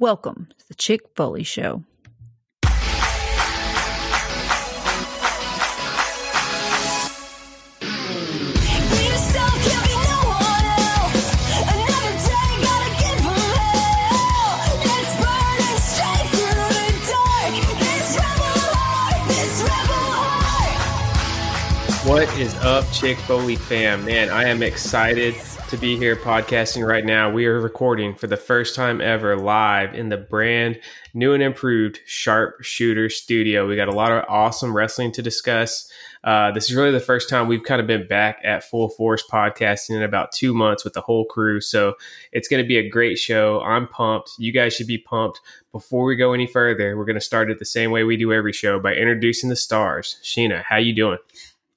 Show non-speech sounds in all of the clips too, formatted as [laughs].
Welcome to the Chick Foley Show. What is up, Chick Foley fam? Man, I am excited to be here podcasting right now. We are recording for the first time ever live in the brand new and improved Sharp Shooter Studio. We got a lot of awesome wrestling to discuss. Uh, this is really the first time we've kind of been back at full force podcasting in about two months with the whole crew. So it's going to be a great show. I'm pumped. You guys should be pumped. Before we go any further, we're going to start it the same way we do every show by introducing the stars. Sheena, how you doing?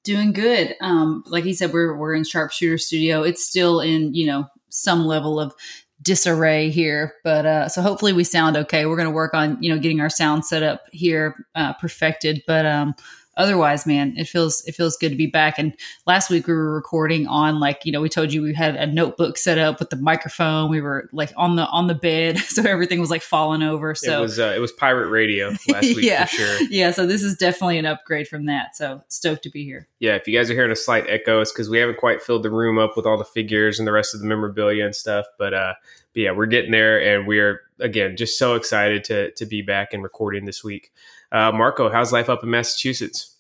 Doing good. Um, like he said, we're we're in Sharpshooter Studio. It's still in you know some level of disarray here, but uh, so hopefully we sound okay. We're going to work on you know getting our sound set up here uh, perfected, but um, otherwise, man, it feels it feels good to be back. And last week we were recording on like you know we told you we had a notebook set up with the microphone. We were like on the on the bed, [laughs] so everything was like falling over. So it was uh, it was pirate radio [laughs] last week yeah. for sure. Yeah, so this is definitely an upgrade from that. So stoked to be here. Yeah, if you guys are hearing a slight echo, it's because we haven't quite filled the room up with all the figures and the rest of the memorabilia and stuff. But uh, but yeah, we're getting there, and we're again just so excited to to be back and recording this week. Uh, Marco, how's life up in Massachusetts?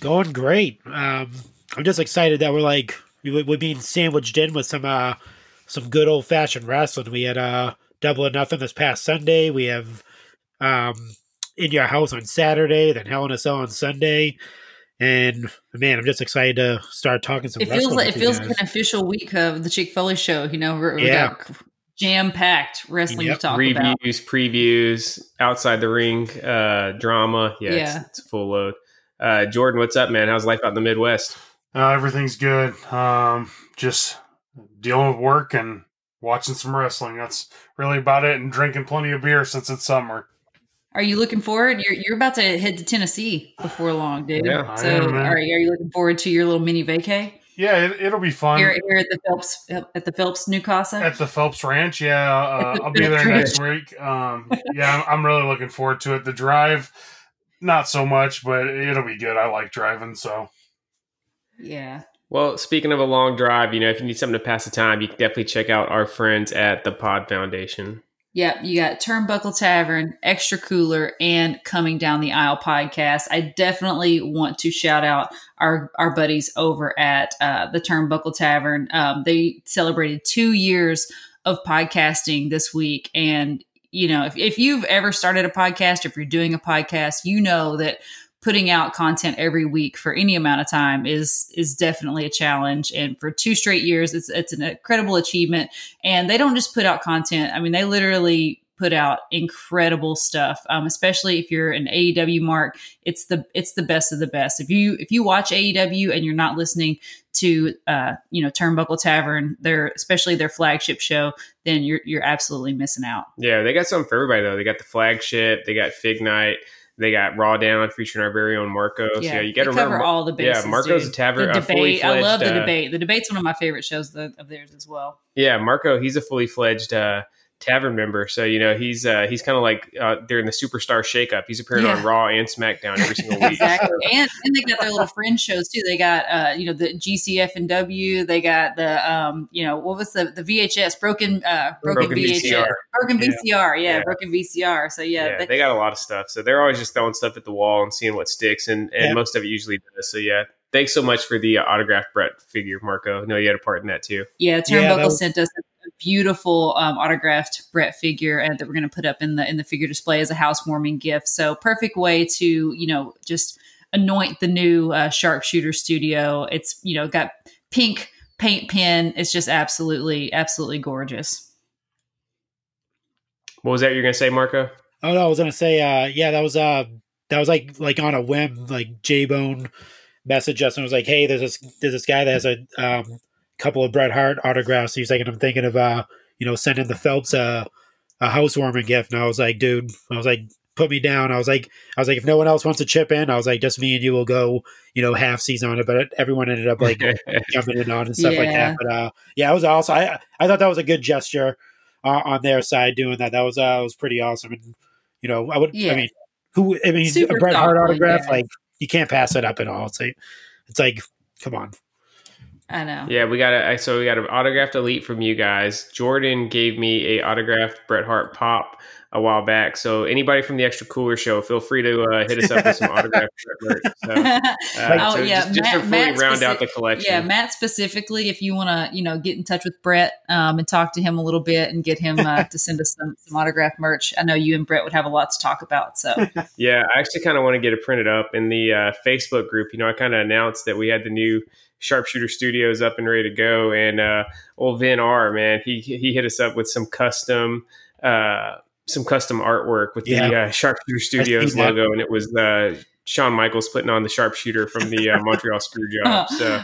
Going great. Um, I'm just excited that we're like we, we're being sandwiched in with some uh some good old fashioned wrestling. We had uh double or nothing this past Sunday. We have um in your house on Saturday, then Hell in a Cell on Sunday. And man, I'm just excited to start talking some. It feels like it feels guys. like an official week of the Chick Foley show. You know, we're, we got jam packed wrestling Yep. to talk Reviews, about. previews, outside the ring uh, drama. Yeah, Yeah. It's, it's full load. Uh, Jordan, what's up, man? How's life out in the Midwest? Uh, everything's good. Um, just dealing with work and watching some wrestling. That's really about it. And drinking plenty of beer since it's summer. Are you looking forward? You're you're about to head to Tennessee before long, dude. Yeah, I so am, man. are, are you looking forward to your little mini vacay Yeah, it, it'll be fun here here at the Phelps at the Phelps New Casa? at the Phelps Ranch. Yeah, uh, [laughs] I'll be there next week. Um, yeah, I'm, I'm really looking forward to it. The drive, not so much, but it'll be good. I like driving, so yeah. Well, speaking of a long drive, you know, if you need something to pass the time, you can definitely check out our friends at the Pod Foundation. Yep, you got Turnbuckle Tavern, Extra Cooler, and Coming Down the Aisle podcast. I definitely want to shout out our our buddies over at uh, the Turnbuckle Tavern. Um, they celebrated two years of podcasting this week, and you know, if, if you've ever started a podcast, if you're doing a podcast, you know that putting out content every week for any amount of time is is definitely a challenge and for two straight years it's it's an incredible achievement and they don't just put out content. I mean, they literally put out incredible stuff. Um, especially if you're an AEW mark, it's the it's the best of the best. If you if you watch AEW and you're not listening to uh, you know Turnbuckle Tavern, their especially their flagship show, then you're you're absolutely missing out. Yeah, they got something for everybody though. They got the flagship, they got Fig Night, they got Raw Down featuring our very own Marco. So yeah, you got to remember. all the bases. yeah, Marco's dude. a tavern. The debate, I love the uh, debate. The debate's one of my favorite shows of of theirs as well. Yeah, Marco, he's a fully fledged uh, tavern member. So you know he's uh, he's kind of like uh, during the Superstar Shakeup. He's appearing on Raw and SmackDown every single week. [laughs] exactly. And, and they got their little friend shows too. They got uh, you know, the GCF and W. They got the um, you know, what was the the VHS broken uh broken, Broken VHS. VCR. Broken VCR, yeah, Yeah. broken VCR. So yeah, Yeah, they- they got a lot of stuff. So they're always just throwing stuff at the wall and seeing what sticks, and, and Yeah. most of it usually does. So yeah, thanks so much for the uh, autographed Bret figure, Marco. I know you had a part in that too. yeah, Yeah, Turnbuckle that was- sent us a beautiful um, autographed Bret figure and that we're going to put up in the in the figure display as a housewarming gift. So perfect way to you know just anoint the new uh, sharpshooter studio. It's you know got pink paint pen. It's just absolutely absolutely gorgeous. What was that you're gonna say, Marco? Oh no, I was gonna say, uh, yeah, that was uh, that was like like on a whim, like J Bone messaged us and was like, hey, there's this there's this guy that has a um, couple of Bret Hart autographs. He's like, and I'm thinking of uh, you know, sending the Phelps uh, a housewarming gift. And I was like, dude, I was like, put me down. I was like, I was like, if no one else wants to chip in, I was like, just me and you will go, you know, half season on it. But everyone ended up like [laughs] jumping in on and stuff like Yeah. that. But uh, yeah, it was awesome. I I thought that was a good gesture. uh, on their side doing that. That was uh, was pretty awesome. And you know, I would. Yeah. I mean, who? I mean, Super a Bret Hart autograph. yeah. Like you can't pass it up at all. It's like, it's like, come on. I know. Yeah, we got a so we got an autographed elite from you guys. Jordan gave me a autographed Bret Hart pop a while back. So anybody from the Extra Cooler Show, feel free to uh, hit us up with some [laughs] autographed merch. So, uh, oh so yeah, just, just to Matt- fully Matt round out the collection. Yeah, Matt specifically, if you want to, you know, get in touch with Brett um, and talk to him a little bit and get him uh, [laughs] to send us some, some autograph merch. I know you and Brett would have a lot to talk about. So [laughs] Yeah, I actually kind of want to get it printed up in the uh, Facebook group. You know, I kind of announced that we had the new Sharpshooter Studios up and ready to go, and uh, old Vin R, man, he he hit us up with some custom. Uh, some custom artwork with the uh, Sharpshooter Studios logo, and it was uh, Shawn Michaels putting on the sharpshooter from the uh, Montreal Screwjob. [laughs] So,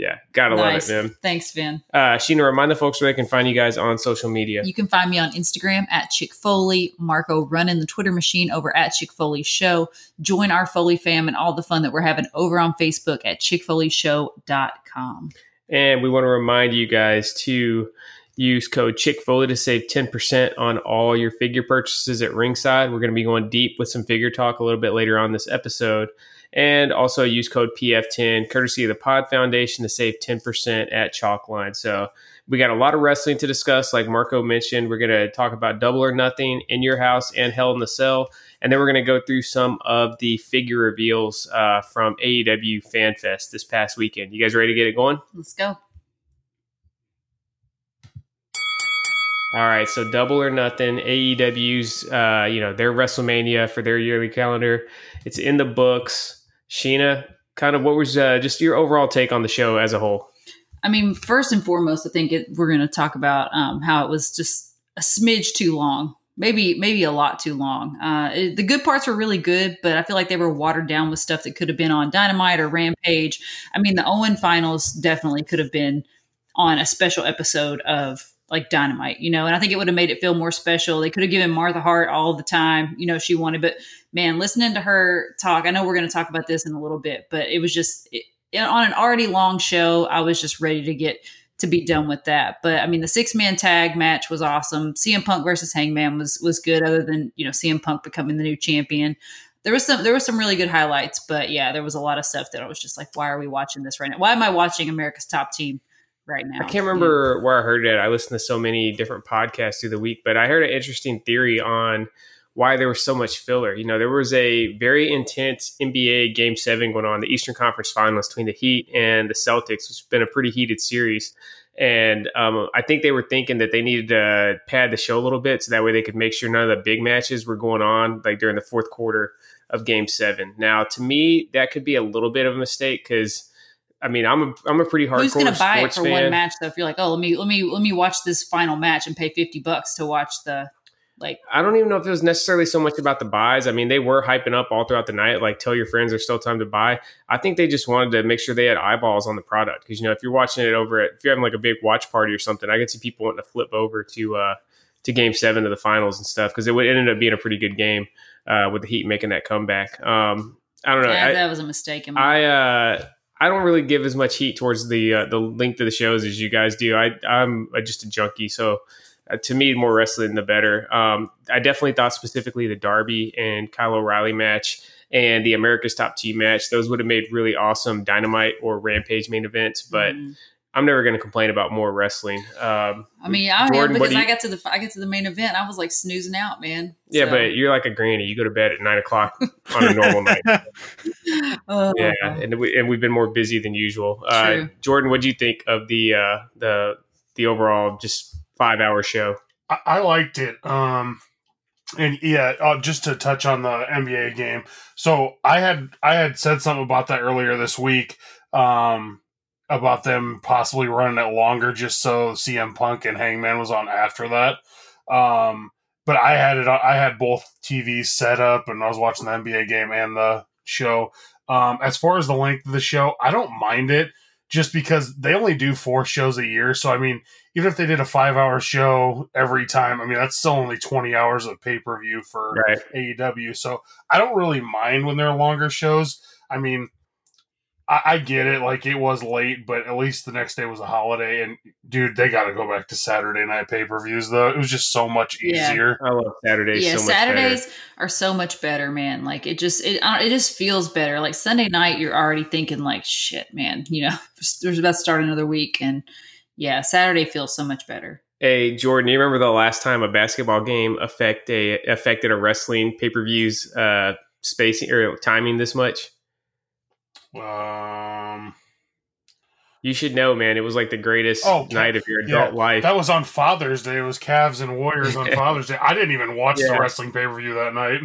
yeah, gotta nice. love it, man. Thanks, Vin. Uh, Sheena, remind the folks where they can find you guys on social media. You can find me on Instagram at Chick Foley, Marco running the Twitter machine over at Chick Foley Show. Join our Foley fam and all the fun that we're having over on Facebook at chickfoleyshow.com. And we want to remind you guys to use code ChickFoley to save 10% on all your figure purchases at Ringside. We're going to be going deep with some figure talk a little bit later on this episode. And also use code PF10, courtesy of the Pod Foundation, to save 10% at Chalkline. So we got a lot of wrestling to discuss. Like Marco mentioned, we're going to talk about Double or Nothing in your house and Hell in the Cell. And then we're going to go through some of the figure reveals uh, from AEW FanFest this past weekend. You guys ready to get it going? Let's go. All right, so double or nothing. AEW's, uh, you know, their WrestleMania for their yearly calendar. It's in the books. Sheena, kind of what was uh, just your overall take on the show as a whole? I mean, first and foremost, I think it, we're going to talk about um, how it was just a smidge too long, maybe maybe a lot too long. Uh, it- the good parts were really good, but I feel like they were watered down with stuff that could have been on Dynamite or Rampage. I mean, the Owen finals definitely could have been on a special episode of like Dynamite, you know, and I think it would have made it feel more special. They could have given Martha Hart all the time, you know, she wanted, but man, listening to her talk, I know we're going to talk about this in a little bit, but it was just it, on an already long show. I was just ready to get to be done with that. But I mean, the six man tag match was awesome. CM Punk versus Hangman was was good. Other than you know CM Punk becoming the new champion, there was some there was some really good highlights. But yeah, there was a lot of stuff that I was just like, why are we watching this right now? Why am I watching America's Top Team right now? I can't remember where I heard it. I listened to so many different podcasts through the week, but I heard an interesting theory on why there was so much filler. You know, there was a very intense NBA Game Seven going on, the Eastern Conference Finals between the Heat and the Celtics. It's been a pretty heated series, and um, I think they were thinking that they needed to pad the show a little bit so that way they could make sure none of the big matches were going on like during the fourth quarter of Game Seven. Now, to me, that could be a little bit of a mistake because. I mean, I'm a I'm a pretty hardcore Who's going to buy it for fan. one match though? If you're like, oh, let me let me let me watch this final match and pay fifty bucks to watch the like I don't even know if it was necessarily so much about the buys. I mean, they were hyping up all throughout the night, like tell your friends there's still time to buy. I think they just wanted to make sure they had eyeballs on the product because you know if you're watching it over at if you're having like a big watch party or something, I could see people wanting to flip over to uh to Game Seven of the finals and stuff because it would ended up being a pretty good game uh, with the Heat making that comeback. Um, I don't know. yeah, I, that was a mistake. In my I uh I don't really give as much heat towards the uh, the length of the shows as you guys do. I I'm just a junkie, so uh, to me, more wrestling the better. Um, I definitely thought specifically the Darby and Kyle O'Reilly match and the America's Top Team match; those would have made really awesome Dynamite or Rampage main events. But Mm. I'm never going to complain about more wrestling. Um, I mean, I Jordan, what because you- I got to the I got to the main event. I was like snoozing out, man. yeah, So- but you're like a granny. You go to bed at nine o'clock on a normal night. Oh, [laughs] Yeah, and we and we've been more busy than usual. Uh, Jordan, what do you think of the uh, the the overall just five hour show? I, I liked it. Um, and yeah, uh, just to touch on the NBA game. So I had I had said something about that earlier this week. Um, about them possibly running it longer, just so CM Punk and Hangman was on after that. Um, but I had it. I had both TVs set up, and I was watching the NBA game and the show. Um, as far as the length of the show, I don't mind it, just because they only do four shows a year. So I mean, even if they did a five hour show every time, I mean, that's still only 20 hours of pay per view for Right. AEW. So I don't really mind when they're longer shows. I mean, I, I get it. Like it was late, but at least the next day was a holiday. And dude, they got to go back to Saturday night pay per views. Though it was just so much Yeah. easier. I love Saturdays yeah, so much Saturdays better. are so much better, man. Like it just it it just feels better. Like Sunday night, you're already thinking like, shit, man. [laughs] You know, there's about to start another week, and yeah, Saturday feels so much better. Hey Jordan, you remember the last time a basketball game affect a affected a wrestling pay per views uh, spacing or timing this much? Um, You should know, man. It was like the greatest Oh, night of your yeah, adult life. that was on Father's Day. It was Cavs and Warriors on [laughs] Father's Day. I didn't even watch Yeah. the wrestling pay per view that night.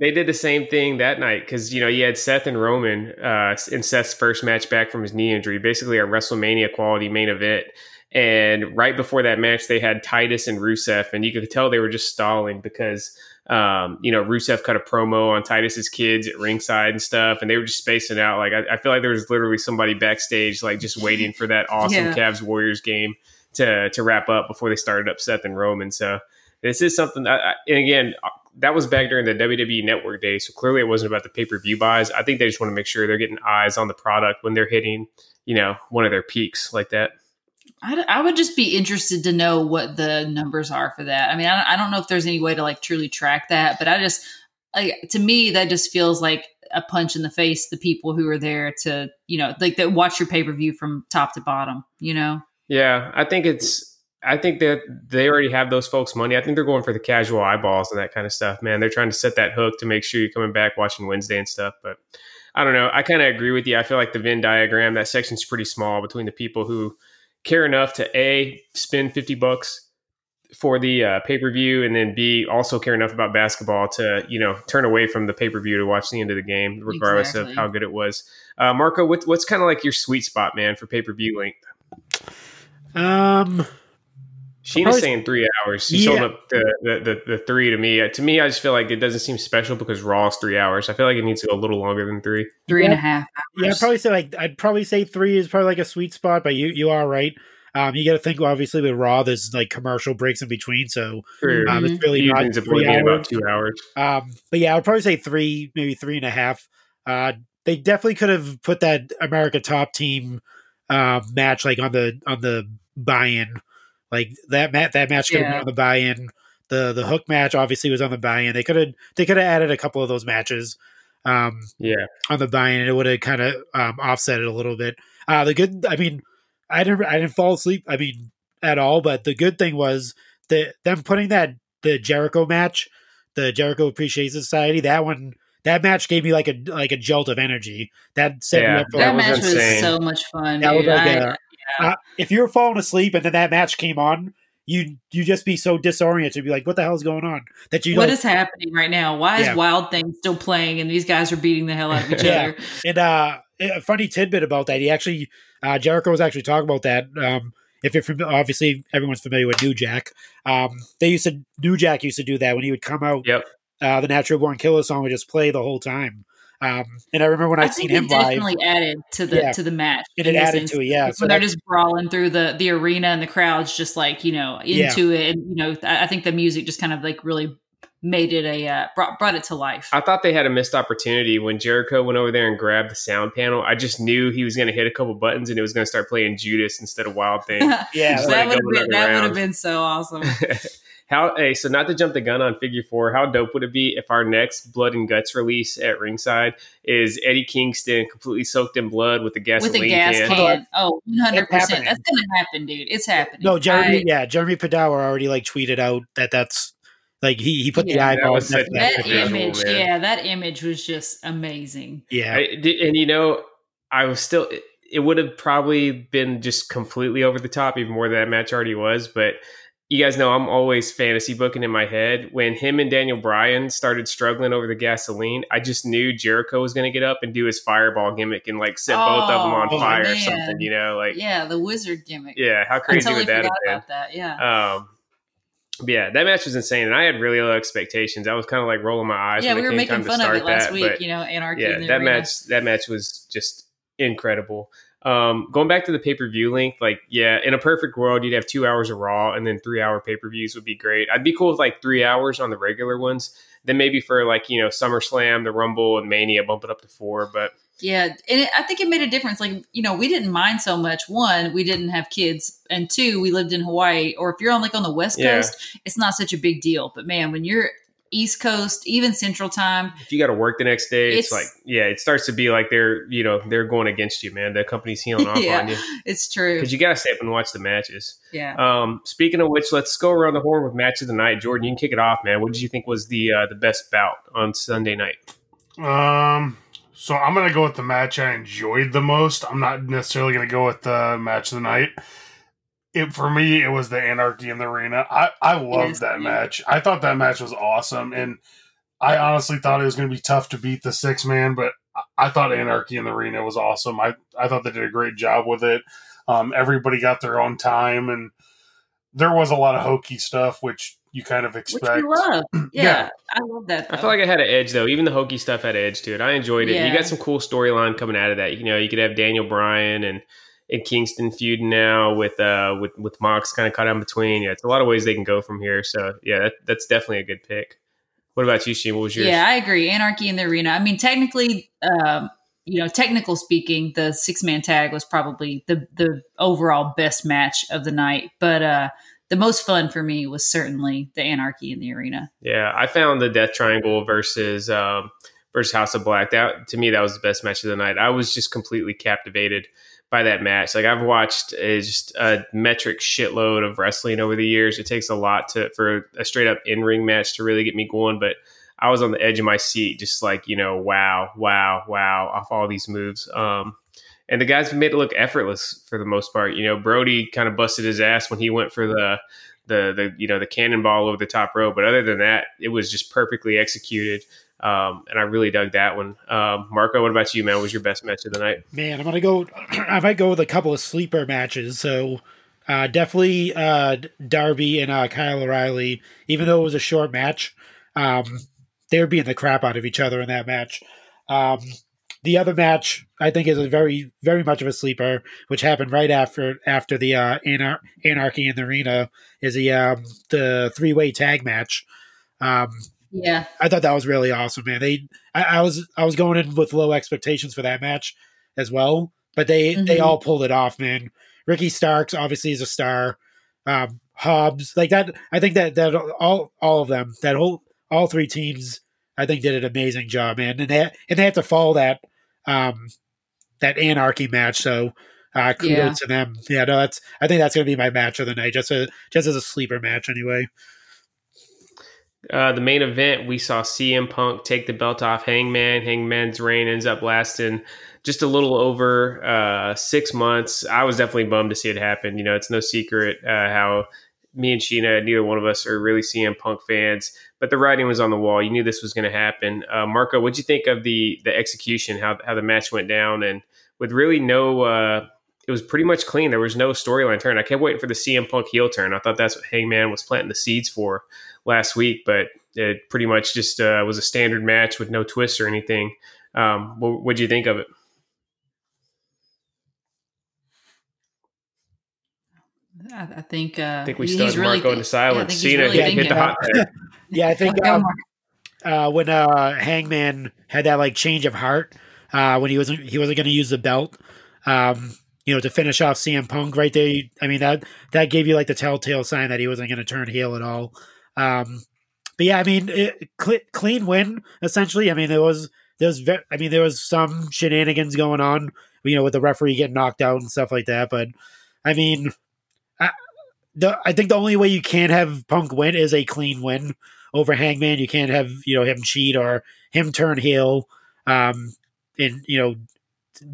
they did the same thing that night because you know you had Seth and Roman uh, in Seth's first match back from his knee injury, basically a WrestleMania quality main event. And right before that match, they had Titus and Rusev, and you could tell they were just stalling because um, you know Rusev cut a promo on Titus's kids at ringside and stuff, and they were just spacing out. Like I, I feel like there was literally somebody backstage, like just waiting for that [laughs] awesome Yeah. Cavs Warriors game to to wrap up before they started up Seth and Roman. So this is something. I, and again, that was back during the WWE Network days, so clearly it wasn't about the pay per view buys. I think they just want to make sure they're getting eyes on the product when they're hitting, you know, one of their peaks like that. I, d- I would just be interested to know what the numbers are for that. I mean, I don't, I don't know if there's any way to like truly track that, but I just, like, to me, that just feels like a punch in the face. The people who are there to, you know, like that watch your pay per view from top to bottom. You know, Yeah, I think it's. I think that they already have those folks' money. I think they're going for the casual eyeballs and that kind of stuff. Man, they're trying to set that hook to make sure you're coming back watching Wednesday and stuff. But I don't know. I kind of agree with you. I feel like the Venn diagram that section's pretty small between the people who care enough to a spend fifty bucks for the uh, pay per view, and then b also care enough about basketball to you know turn away from the pay per view to watch the end of the game, regardless Exactly. of how good it was. Uh, Marco, what, what's kind of like your sweet spot, man, for pay per view length? Um, Sheena's Probably- saying three hours. She's holding Yeah. up the, the, the, the three to me. Uh, To me, I just feel like it doesn't seem special because Raw is three hours. I feel like it needs to go a little longer than three. three and a Yeah. half yeah, I'd probably say like I'd probably say three is probably like a sweet spot, but you you are right. Um, you got to think obviously with Raw, there's like commercial breaks in between, so True. um, it's really Feud not ends up three only being about two hours. Um, but yeah, I'd probably say three, maybe three and a half. Uh, they definitely could have put that America Top Team uh, match like on the on the buy-in, like that mat that match could have Yeah. been on the buy-in. The the hook match obviously was on the buy-in. They could have they could have added a couple of those matches um, Yeah. on the buy-in, and it would have kind of um, offset it a little bit. Uh, the good, I mean, I didn't I didn't fall asleep. I mean, at all. But the good thing was the them putting that the Jericho match, the Jericho Appreciation Society. That one, that match gave me like a like a jolt of energy. That set me up for that That match was insane. so much fun. That was like I- a- uh, if you were falling asleep and then that match came on, you you just be so disoriented, you be like, "What the hell is going on?" That you what is happening right now? Why is Yeah. Wild Thing still playing and these guys are beating the hell out of each [laughs] Yeah. other? And uh, a funny tidbit about that, he actually uh, Jericho was actually talking about that. Um, if you're familiar, obviously everyone's familiar with New Jack. Um, they used to New Jack used to do that when he would come out. Yep. Uh, the Natural Born Killer song would just play the whole time. Um, and I remember when I I'd seen think him it live, definitely added to the Yeah. to the match. and it added to it. Yeah, when they're just brawling through the the arena and the crowd's just like you know Yeah. into it, and you know I I think the music just kind of like really made it a uh, brought brought it to life. I thought they had a missed opportunity when Jericho went over there and grabbed the sound panel. I just knew he was going to hit a couple buttons and it was going to start playing Judas instead of Wild Thing. [laughs] yeah, that would have been that would have been so awesome. [laughs] how hey, so not to jump the gun on figure four, how dope would it be if our next blood and guts release at ringside is Eddie Kingston completely soaked in blood with the gasoline With a gas can? can. Oh, 100 percent. That's gonna happen, dude. It's happening. no, Jeremy. I- yeah, Jeremy Padawer already like tweeted out that that's like he he put Yeah. the eyeball was next such to that image, man. yeah, that image was just amazing. Yeah, I, and you know, I was still. It, it would have probably been just completely over the top, even more than that match already was. But you guys know I'm always fantasy booking in my head. When him and Daniel Bryan started struggling over the gasoline, I just knew Jericho was going to get up and do his fireball gimmick and like set both of them on Oh, fire or something. You know, like yeah, the wizard gimmick. Yeah, how I crazy totally would that forgot have been? about that. Yeah. Um, but yeah, that match was insane, and I had really low expectations. I was kind of like rolling my eyes. yeah, when we were making fun of it last that, week, you know, Anarchy yeah, in the that arena. match that match was just incredible. Um, going back to the pay per view link, like yeah, in a perfect world, you'd have two hours of Raw and then three hour pay per views would be great. I'd be cool with like three hours on the regular ones. Then maybe for like you know SummerSlam, the Rumble, and Mania, bump it up to four. But Yeah, and it, I think it made a difference. Like you know, we didn't mind so much. One, we didn't have kids, and two, we lived in Hawaii. Or if you're on like on the West Yeah. Coast, it's not such a big deal. But man, when you're East Coast, even Central Time, if you got to work the next day, it's, It's- like yeah, it starts to be like they're you know they're going against you, man. The company's [laughs] healing off Yeah. on you it's true. because you got to stay up and watch the matches. Yeah. Um, speaking of which, let's go around the horn with match of the night. Jordan, you can kick it off, man. What did you think was the uh, the best bout on Sunday night? Um, so I'm gonna go with the match I enjoyed the most. I'm not necessarily gonna go with the match of the night. It for me, it was the Anarchy in the Arena. I I loved that yeah. match. I thought that match was awesome, and I honestly thought it was gonna be tough to beat the six man, but I- I thought Anarchy in the Arena was awesome. I I thought they did a great job with it. Um, everybody got their own time, and there was a lot of hokey stuff, which you kind of Which expect. we love. [clears throat] Yeah, Yeah. I love that. I though. feel like I had an edge though. Even the hokey stuff had an edge to it. I enjoyed it. You got some cool storyline coming out of that. You know, you could have Daniel Bryan and and Kingston feud now with uh with with Mox kind of caught in between. Yeah, it's a lot of ways they can go from here. So yeah, that, that's definitely a good pick. What about you, Sheen? What was yours? Yeah, I agree. Anarchy in the arena. I mean, technically, um, you know, technical speaking, the six man tag was probably the the overall best match of the night. But uh, the most fun for me was certainly the Anarchy in the arena. Yeah, I found the Death Triangle versus um, versus House of Black. That to me, that was the best match of the night. I was just completely captivated by that match. Like I've watched a, just a metric shitload of wrestling over the years. It takes a lot to for a straight up in ring match to really get me going. But I was on the edge of my seat, just like you know, wow, wow, wow, off all these moves. Um, and the guys made it look effortless for the most part. You know, Brody kind of busted his ass when he went for the the the you know the cannonball over the top rope. But other than that, it was just perfectly executed. Um, and I really dug that one. Um, Marco, what about you, man? What was your best match of the night? Man, I'm gonna go. [clears throat] I might go with a couple of sleeper matches. So uh, definitely uh, Darby and uh, Kyle O'Reilly. Even though it was a short match, um, they were beating the crap out of each other in that match. Um, the other match I think is a very, very much of a sleeper, which happened right after after the uh, Anar- Anarchy in the Arena, is the um, the three way tag match. Um, Yeah, I thought that was really awesome, man. They, I, I was, I was going in with low expectations for that match as well, but they, they Mhm. all pulled it off, man. Ricky Starks obviously is a star. Um, Hobbs, like that. I think that that all, all of them, that whole, all three teams, I think did an amazing job, man. And they, and they had to follow that, um, that anarchy match. So, uh, kudos Yeah. to them. Yeah, no, that's. I think that's gonna be my match of the night, just a, just as a sleeper match, anyway. Uh, the main event, we saw CM Punk take the belt off Hangman. Hangman's reign ends up lasting just a little over uh, six months. I was definitely bummed to see it happen. You know, it's no secret uh, how me and Sheena, neither one of us are really CM Punk fans, but the writing was on the wall. You knew this was going to happen. Uh, Marco, what'd you think of the the execution? How how the match went down, and with really no. Uh, it was pretty much clean. There was no storyline turn. I kept waiting for the CM Punk heel turn. I thought that's what Hangman was planting the seeds for last week, but it pretty much just uh, was a standard match with no twists or anything. Um, what would you think of it? I, I think. Uh, I think we he's stunned really Marco thi- into silence. Yeah, I think Sheena really hit, hit the hot. Yeah, I think. Um, uh, when uh, Hangman had that like change of heart uh, when he wasn't he wasn't going to use the belt, um, you know, to finish off CM Punk right there. I mean that that gave you like the telltale sign that he wasn't going to turn heel at all. Um, but yeah, I mean, it, cl- clean win essentially. I mean, there was there was ve- I mean there was some shenanigans going on, you know, with the referee getting knocked out and stuff like that. But I mean, I, the I think the only way you can have Punk win is a clean win over Hangman. You can't have you know him cheat or him turn heel, um, and you know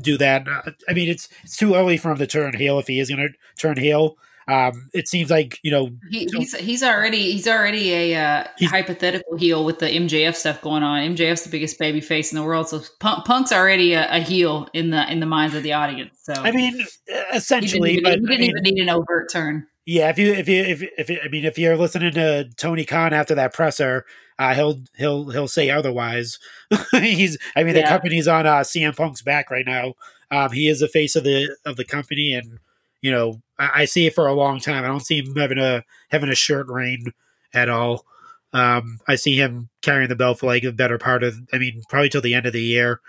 do that. I mean, it's it's too early for him to turn heel if he is going to turn heel. Um, it seems like you know He, he's he's already he's already a uh, He's- hypothetical heel with the MJF stuff going on. MJF's the biggest baby face in the world, so Punk, Punk's already a, a heel in the in the minds of the audience. So I mean he didn't, essentially, even, but he didn't I mean, even need an overt turn. yeah. If you if you if if I mean if you're listening to Tony Khan after that presser, uh, he'll he'll he'll say otherwise. [laughs] He's I mean the company's on uh, CM Punk's back right now. Um, he is the face of the of the company, and you know I, I see it for a long time. I don't see him having a having a short reign at all. Um, I see him carrying the belt for like a better part of. I mean, probably till the end of the year,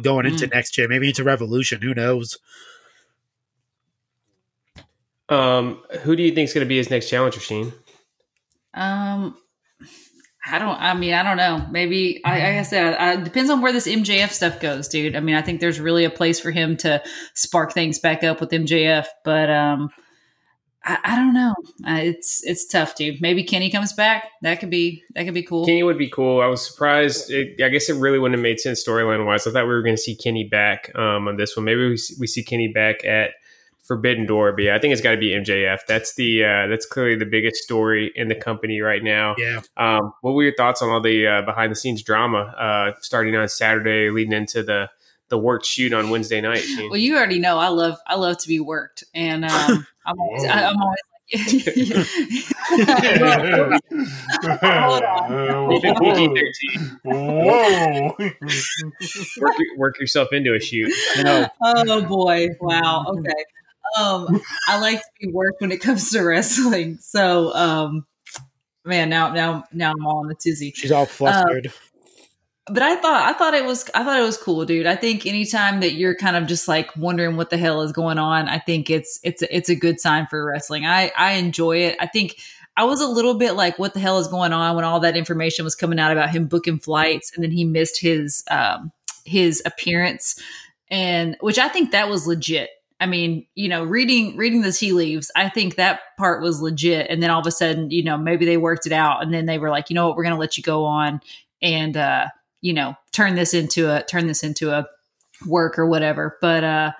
going into next year, maybe into Revolution. Who knows? Um, who do you think is going to be his next challenger, Sheen? Um, I don't. I mean, I don't know. Maybe I, like I said, I, depends on where this MJF stuff goes, dude. I mean, I think there's really a place for him to spark things back up with MJF, but um, I, I don't know. It's it's tough, dude. Maybe Kenny comes back. That could be that could be cool. Kenny would be cool. I was surprised. It, I guess it really wouldn't have made sense storyline wise. I thought we were going to see Kenny back um, on this one. Maybe we see, we see Kenny back at Forbidden Door, but yeah, I think it's got to be MJF. That's the uh, that's clearly the biggest story in the company right now. Yeah. Um, what were your thoughts on all the uh, behind the scenes drama uh, starting on Saturday, leading into the the work shoot on Wednesday night? Shane? Well, you already know I love I love to be worked, and um, [laughs] I'm always, I, I'm always Hold [laughs] Whoa! work, work yourself into a shoot. You [laughs] know, oh boy! Wow. Okay. Um, I like to be worked when it comes to wrestling. So, um, man, now now now I'm all in the tizzy. she's all flustered. But I thought I thought it was I thought it was cool, dude. I think anytime that you're kind of just like wondering what the hell is going on, I think it's it's it's a good sign for wrestling. I I enjoy it. I think I was a little bit like, what the hell is going on when all that information was coming out about him booking flights and then he missed his um his appearance and which I think that was legit. I mean, you know, reading reading the tea leaves, I think that part was legit. And then all of a sudden, you know, maybe they worked it out, and then they were like, you know what, we're going to let you go on and uh, you know, turn this into a turn this into a work or whatever. But uh,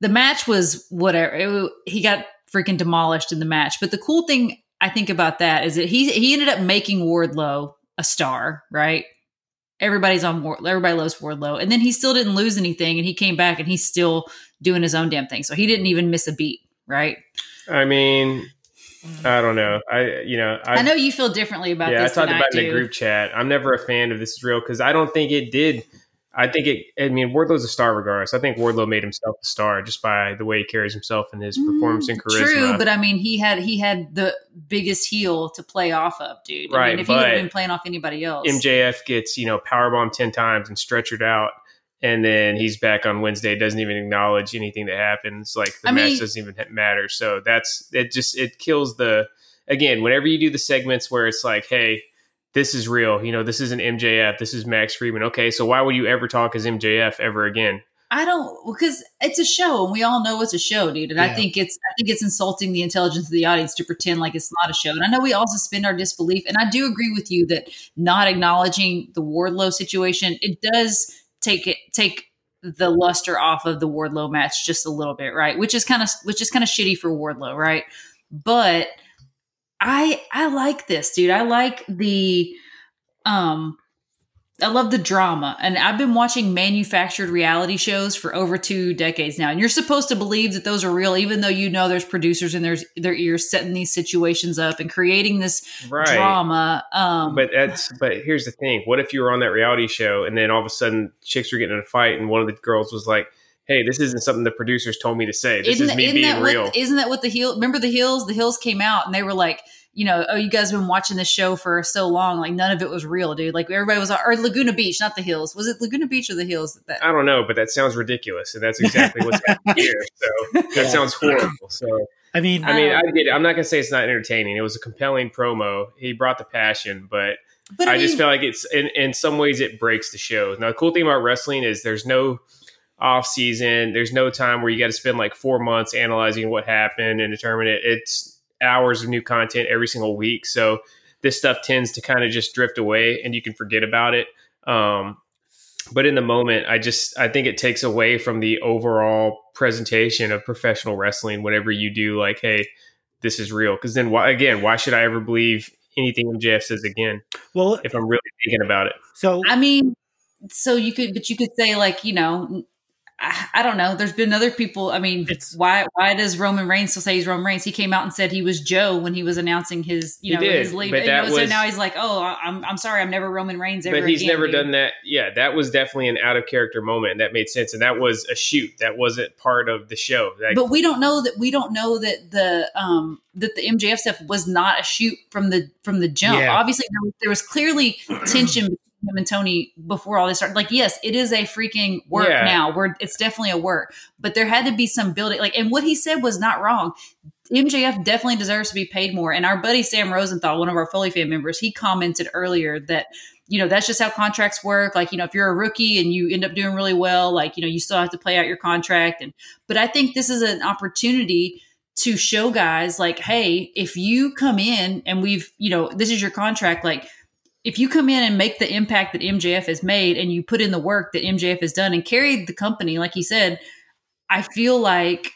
the match was whatever. It, he got freaking demolished in the match. But the cool thing I think about that is that he he ended up making Wardlow a star, right? Everybody's on Wardlow. everybody loves Wardlow, and then he still didn't lose anything, and he came back and he still doing his own damn thing. So he didn't even miss a beat, right? I mean, I don't know. I you know I, know you feel differently about yeah, I talked about it I in the group chat. I'm never a fan of this is real because I don't think it did. I think it. I mean, Wardlow's a star regardless. I think Wardlow made himself a star just by the way he carries himself and his performance and charisma. Mm, True, but I mean, he had he had the biggest heel to play off of, dude. I Right, mean, if he would have been playing off anybody else, MJF gets you know powerbomb ten times and stretchered out, and then he's back on Wednesday. Doesn't even acknowledge anything that happens. Like the I match mean- doesn't even matter. So that's it. Just it kills the again. Whenever you do the segments where it's like, hey. This is real, you know. This isn't MJF. This is Max Friedman. Okay, so why would you ever talk as MJF ever again? I don't because it's a show and we all know it's a show, dude. And I think it's I think it's insulting the intelligence of the audience to pretend like it's not a show. And I know we all suspend our disbelief. And I do agree with you that not acknowledging the Wardlow situation, it does take it take the luster off of the Wardlow match just a little bit, right? Which is kind of which is kind of shitty for Wardlow, right? But I I like this, dude. I like the um I love the drama. And I've been watching manufactured reality shows for over two decades now. And you're supposed to believe that those are real, even though you know there's producers in their, their ears setting these situations up and creating this Right. drama. Um, But that's but here's the thing. What if you were on that reality show and then all of a sudden chicks were getting in a fight and one of the girls was like, Hey, this isn't something the producers told me to say. This isn't, is me being that real. What, isn't that what the heel? Remember the hills? The hills came out and they were like, you know, oh, you guys have been watching this show for so long, like none of it was real, dude. Like everybody was, or Laguna Beach, not the hills. Was it Laguna Beach or the hills? That I don't know, but that sounds ridiculous, and that's exactly what's happening [laughs] here. So that Yeah. sounds horrible. So I mean, I mean, I get it. I'm not gonna say it's not entertaining. It was a compelling promo. He brought the passion, but but I, just mean, feel like it's in, in some ways it breaks the show. Now, the cool thing about wrestling is there's no off season. There's no time where you got to spend like four months analyzing what happened and determine it. It's hours of new content every single week. So this stuff tends to kind of just drift away and you can forget about it. Um, but in the moment, I just I think it takes away from the overall presentation of professional wrestling. Whenever you do like, hey, this is real, because then why again? Why should I ever believe anything MJF says again? well, if I'm really thinking about it. so I mean, so you could, but you could say like, you know, I, I don't know. There's been other people. I mean, It's- why why does Roman Reigns still say he's Roman Reigns? He came out and said he was Joe when he was announcing his, you know, did, his leave. know, that so now he's like, oh, I'm I'm sorry, I'm never Roman Reigns ever. but he's again, never dude. done that. Yeah, that was definitely an out of character moment, and that made sense. And that was a shoot. That wasn't part of the show. Like, but we don't know that we don't know that the um that the MJF stuff was not a shoot from the from the jump. Yeah. Obviously, there was, there was clearly tension between him and Tony before all this started. Like, yes, it is a freaking work Yeah. now. Where it's definitely a work, but there had to be some building. Like, and what he said was not wrong. MJF definitely deserves to be paid more. And our buddy Sam Rosenthal, one of our Foley fan members, he commented earlier that you know that's just how contracts work like you know if you're a rookie and you end up doing really well like you know you still have to play out your contract and but i think this is an opportunity to show guys like hey if you come in and we've you know this is your contract like if you come in and make the impact that mjf has made and you put in the work that mjf has done and carried the company like he said i feel like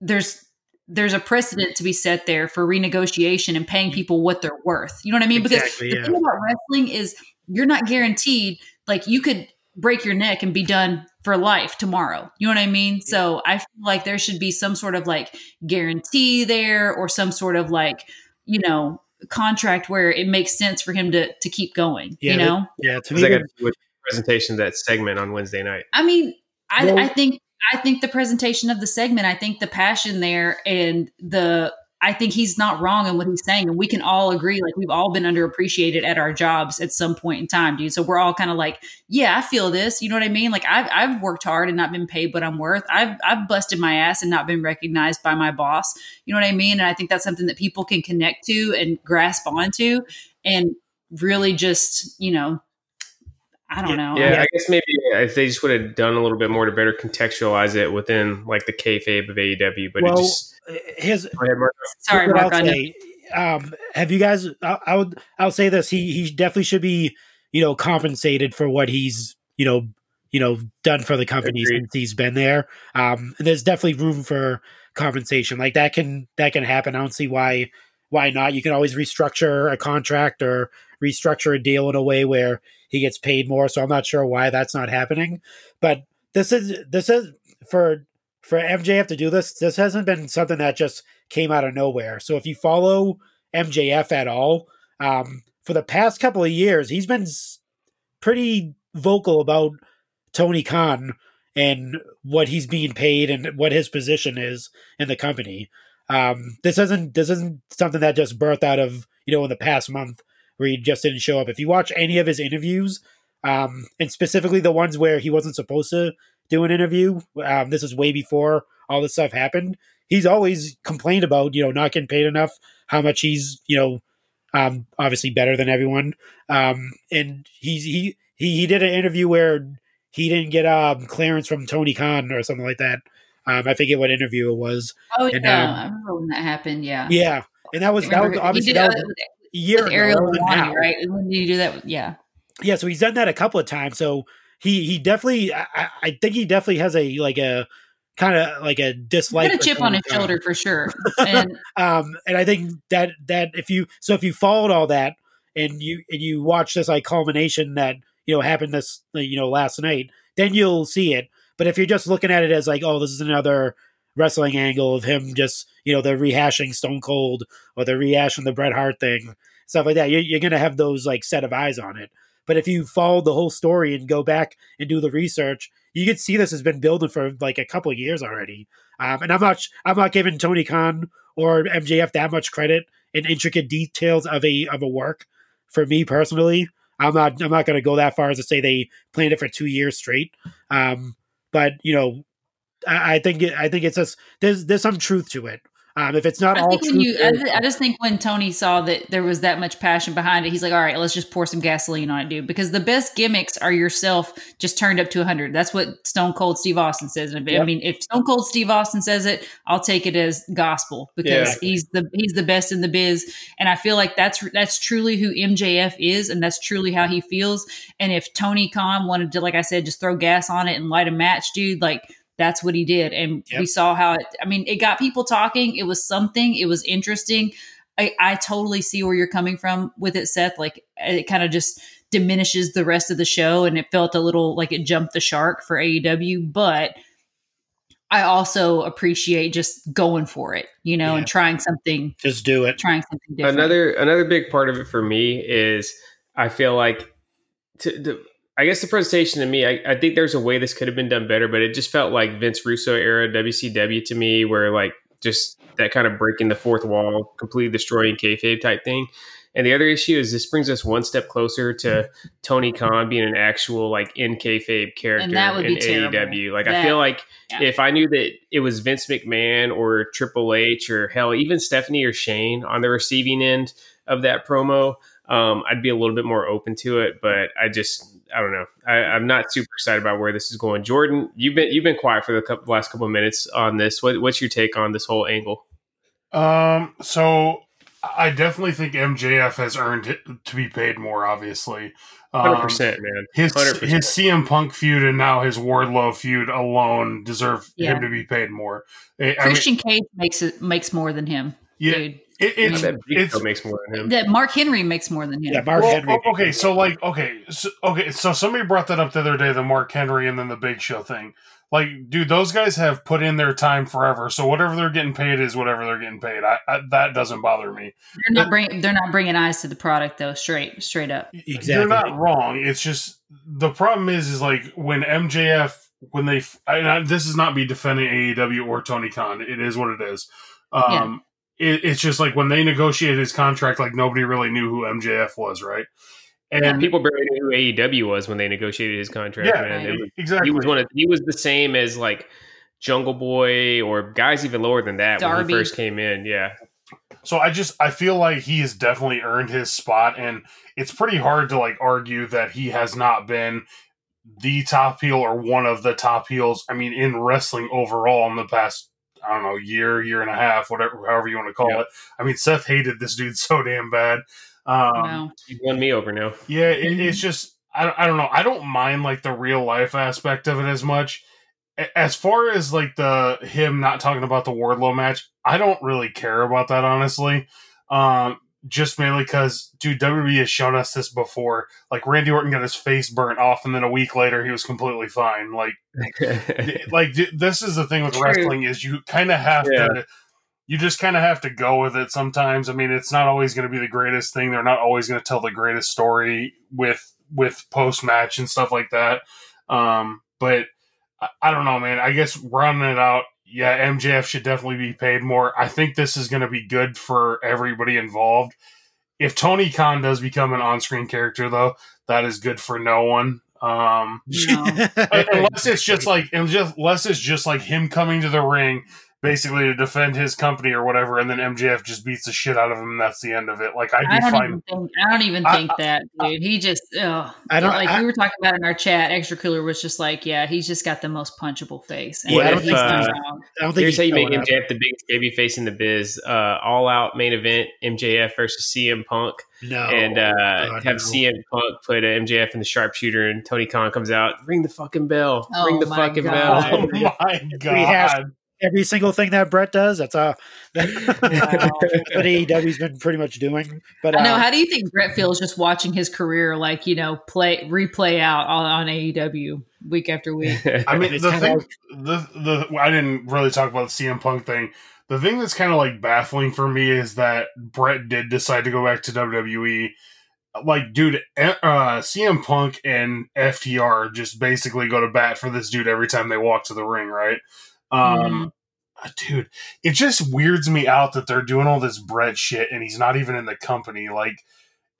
there's there's a precedent to be set there for renegotiation and paying mm. people what they're worth. You know what i mean? Because Exactly, the yeah. thing about wrestling is you're not guaranteed like you could break your neck and be done for life tomorrow. You know what i mean? So i feel like there should be some sort of like guarantee there or some sort of like you know contract where it makes sense for him to to keep going Yeah, you know Yeah, to me, that got to do with the presentation that segment on Wednesday night? I mean, I, Well- I think I think the presentation of the segment, I think the passion there and the I think he's not wrong in what he's saying. And we can all agree, like we've all been underappreciated at our jobs at some point in time, dude. So we're all kind of like, yeah, I feel this. You know what I mean? Like I've I've worked hard and not been paid what I'm worth. I've I've busted my ass and not been recognized by my boss. You know what I mean? And I think that's something that people can connect to and grasp onto and really just, you know, I don't know. Yeah, I guess maybe if they just would have done a little bit more to better contextualize it within like the kayfabe of AEW, but Well, it just his go ahead, Mark. Sorry, Mark. I'll say. Um, have you guys? I, I would. I'll say this. He he definitely should be you know compensated for what he's you know you know done for the company Agreed. since he's been there. Um, and there's definitely room for compensation. Like that can that can happen. I don't see why why not. You can always restructure a contract or restructure a deal in a way where he gets paid more. So I'm not sure why that's not happening. But this is this is for for MJF to do this. This hasn't been something that just came out of nowhere. So if you follow MJF at all, um, for the past couple of years, he's been pretty vocal about Tony Khan and what he's being paid and what his position is in the company. Um, this isn't this isn't something that just birthed out of you know in the past month where he just didn't show up. If you watch any of his interviews, um, and specifically the ones where he wasn't supposed to do an interview, um, this is way before all this stuff happened. He's always complained about you know not getting paid enough, how much he's you know um, obviously better than everyone. Um, and he's he he he did an interview where he didn't get um, clearance from Tony Khan or something like that. Um, I forget what interview it was. Oh And, yeah, um, I remember when that happened. Yeah, Yeah, and that was that was obviously that was a year ago, Ariel right? When did you do that? Yeah, Yeah, so he's done that a couple of times. So he he definitely, I, I- think he definitely has a like a kind of like a dislike. a chip on his shoulder for sure. [laughs] And um, and I think that that if you so if you followed all that and you and you watch this like culmination that you know happened this you know last night, then you'll see it. But if you're just looking at it as like, oh, this is another wrestling angle of him just you know they're rehashing Stone Cold or they're rehashing the Bret Hart thing, stuff like that, you're, you're gonna have those like set of eyes on it. But if you follow the whole story and go back and do the research, you could see this has been building for like a couple years already. Um, and I'm not I'm not giving Tony Khan or MJF that much credit in intricate details of a of a work. For me personally, I'm not I'm not going to go that far as to say they planned it for two years straight. Um, but you know, I, I think it, I think it's just there's there's some truth to it. Um, if it's not I all think when you, I, I just think when Tony saw that there was that much passion behind it, he's like, "All right, let's just pour some gasoline on it, dude." Because the best gimmicks are yourself just turned up to 100. That's what Stone Cold Steve Austin says. And if, I mean, if Stone Cold Steve Austin says it, I'll take it as gospel because Yeah. he's the he's the best in the biz, and I feel like that's that's truly who MJF is, and that's truly how he feels. And if Tony Khan wanted to, like I said, just throw gas on it and light a match, dude, like that's what he did. And Yep. we saw how it, I mean, it got people talking. It was something, it was interesting. I, I totally see where you're coming from with it, Seth. Like it kind of just diminishes the rest of the show and it felt a little like it jumped the shark for AEW. But I also appreciate just going for it, you know, Yeah. and trying something, Just do it. trying something different. Another another big part of it for me is I feel like to, the I guess the presentation to me, I, I think there's a way this could have been done better, but it just felt like Vince Russo era WCW to me, where like just that kind of breaking the fourth wall, completely destroying kayfabe type thing. And the other issue is this brings us one step closer to Tony Khan being an actual like in kayfabe character that would in be terrible. AEW. Like I feel like yeah. if I knew that it was Vince McMahon or Triple H or hell even Stephanie or Shane on the receiving end of that promo, um, I'd be a little bit more open to it. But I just I don't know. I, I'm not super excited about where this is going. Jordan, you've been you've been quiet for the couple, last couple of minutes on this. What, what's your take on this whole angle? Um, so I definitely think MJF has earned it to be paid more. Obviously, Hundred um, percent, man. his 100%. his CM Punk feud and now his Wardlow feud alone deserve Yeah. him to be paid more. I- I mean, Christian Cage makes it makes more than him, yeah, dude. It, I it's bet it's makes more than him. That Mark Henry makes more than him. Yeah, Mark well, Henry. okay. So like, okay, so, okay. So somebody brought that up the other day, the Mark Henry and then the Big Show thing. Like, dude, those guys have put in their time forever. So whatever they're getting paid is whatever they're getting paid. I, I that doesn't bother me. They're not bringing they're not bringing eyes to the product though. Straight straight up. exactly. You're not wrong. It's just the problem is is like when MJF when they and I, this is not me defending AEW or Tony Khan. It is what it is. Um, it, it's just like when they negotiated his contract, like nobody really knew who MJF was, right? And People barely knew who AEW was when they negotiated his contract. yeah, man. It was- exactly. he was one of he was the same as like Jungle Boy or guys even lower than that when he first came in. Yeah, So I just I feel like he has definitely earned his spot, and it's pretty hard to like argue that he has not been the top heel or one of the top heels. I mean, in wrestling overall in the past, I don't know, year, year and a half, whatever, however you want to call Yeah. it. I mean, Seth hated this dude [laughs] so damn bad. Um, no. he won me over now. yeah, it, it's just I, don't- I don't know. I don't mind like the real life aspect of it as much. As far as like the him not talking about the Wardlow match, I don't really care about that honestly. Um, just mainly because dude, WWE has shown us this before. Like Randy Orton got his face burnt off, and then a week later he was completely fine. Like [laughs] like this is the thing with True. wrestling is you kind of have Yeah. to you just kind of have to go with it sometimes i mean it's not always going to be the greatest thing they're not always going to tell the greatest story with with post match and stuff like that um but I, I don't know man i guess running it out yeah mjf should definitely be paid more. I think this is going to be good for everybody involved. If tony khan does become an on-screen character though that is good for no one. Um No. [laughs] unless it's just like unless unless it's just like him coming to the ring basically to defend his company or whatever and then mjf just beats the shit out of him and that's the end of it like i'd I be don't fine even think I don't even I- that, dude. He just ugh. I don't- like I- we were talking about in our chat, extra cooler was just like, yeah, he's just got the most punchable face. And What yeah, if, he's not uh. I don't think Here's how you make going up. MJF the biggest baby face in the biz. Uh, all out main event MJF versus CM Punk, No, and uh, God, have no. CM Punk put uh, MJF in the sharpshooter, and Tony Khan comes out, ring the fucking bell, Oh ring the my fucking God. [laughs] oh bell. [laughs] my Rehash- god every single thing that Bret does. That's uh, [laughs] that's Wow. what AEW's been pretty much doing. But I know. uh, How do you think Bret feels just watching his career, like you know, play replay out on, on AEW week after week? [laughs] i mean the kinda thing the the i didn't really talk about the cm punk thing the thing that's kind of like baffling for me is that bret did decide to go back to wwe like dude uh cm punk and ftr just basically go to bat for this dude every time they walk to the ring right um uh, dude it just weirds me out that they're doing all this bret shit and he's not even in the company. Like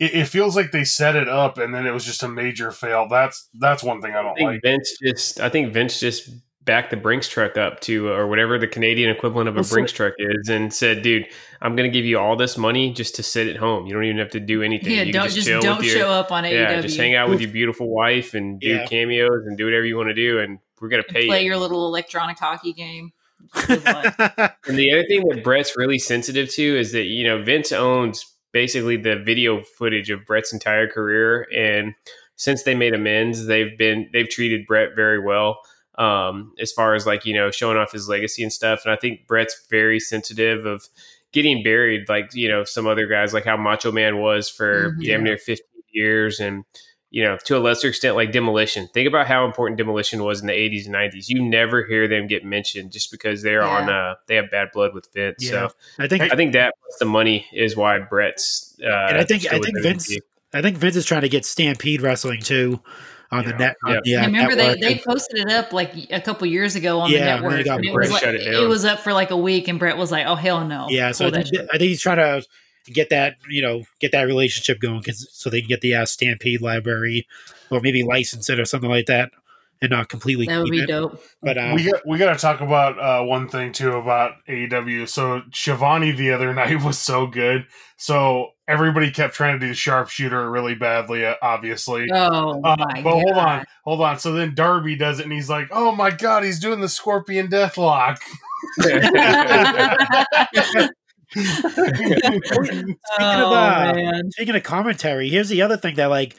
it, it feels like they set it up and then it was just a major fail. That's that's one thing i I don't think like. Vince just, I think Vince just backed the Brinks truck up to, or whatever the Canadian equivalent of a Well, Brinks truck is, and said, "Dude, I'm going to give you all this money just to sit at home. You don't even have to do anything. Yeah, you don't just chill don't your, show up on Yeah, AEW. just hang out with your beautiful wife and do Yeah. cameos and do whatever you want to do, and we're going to pay play you." your little electronic hockey game. [laughs] And the other thing that Bret's really sensitive to is that you know Vince owns basically the video footage of Bret's entire career, and since they made amends, they've been they've treated Bret very well um, as far as like you know showing off his legacy and stuff. And I think Bret's very sensitive of getting buried, like you know some other guys, like how Macho Man was for Mhm. damn near fifteen years, and you know, to a lesser extent, like Demolition. Think about how important Demolition was in the 80s and 90s. You never hear them get mentioned just because they're Yeah. on, uh, they have bad blood with Vince. Yeah. So I think I think that the money is why Bret's. Uh, and I think I think Vince I think Vince is trying to get Stampede Wrestling too on the Yeah. net. On Yeah. the, uh, I remember they, network. they posted it up like a couple years ago on Yeah, the and then network. they and it was like it it, was up for like a week, and Bret was like, "Oh hell no!" yeah. So I think, I think he's trying to get that you know get that relationship going 'cause- so they can get the uh, Stampede library or maybe license it or something like that and not completely. That would be it. dope. But uh, we got we got to talk about uh, one thing too about AEW. So Shivani the other [laughs] night was so good. So everybody kept trying to do the sharpshooter really badly, uh, obviously. Oh Uh, my but hold on, hold on. So then Darby does it, and he's like, "Oh my god, he's doing the Scorpion Deathlock." speaking of [laughs] Oh, uh, speaking of commentary, here's the other thing that like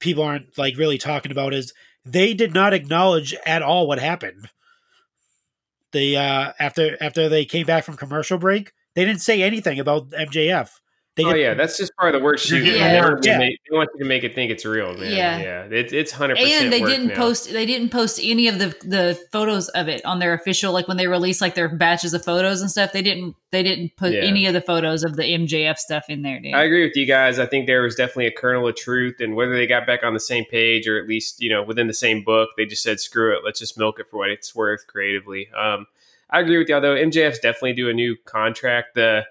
people aren't like really talking about is they did not acknowledge at all what happened. They uh after after they came back from commercial break, they didn't say anything about MJF. They Oh didn't- yeah, that's just part of the work shoot. getting They, want you Yeah. to make, they want you to make it think it's real, man. Yeah. Yeah, It, it's hundred percent. and they work didn't now. post they didn't post any of the the photos of it on their official like when they released like their batches of photos and stuff they didn't they didn't put Yeah. any of the photos of the mjf stuff in there dude. I agree with you guys. I think there was definitely a kernel of truth, and whether they got back on the same page or at least you know within the same book, they just said screw it, let's just milk it for what it's worth creatively. Um, I agree with y'all though. MJF's definitely do a new contract. The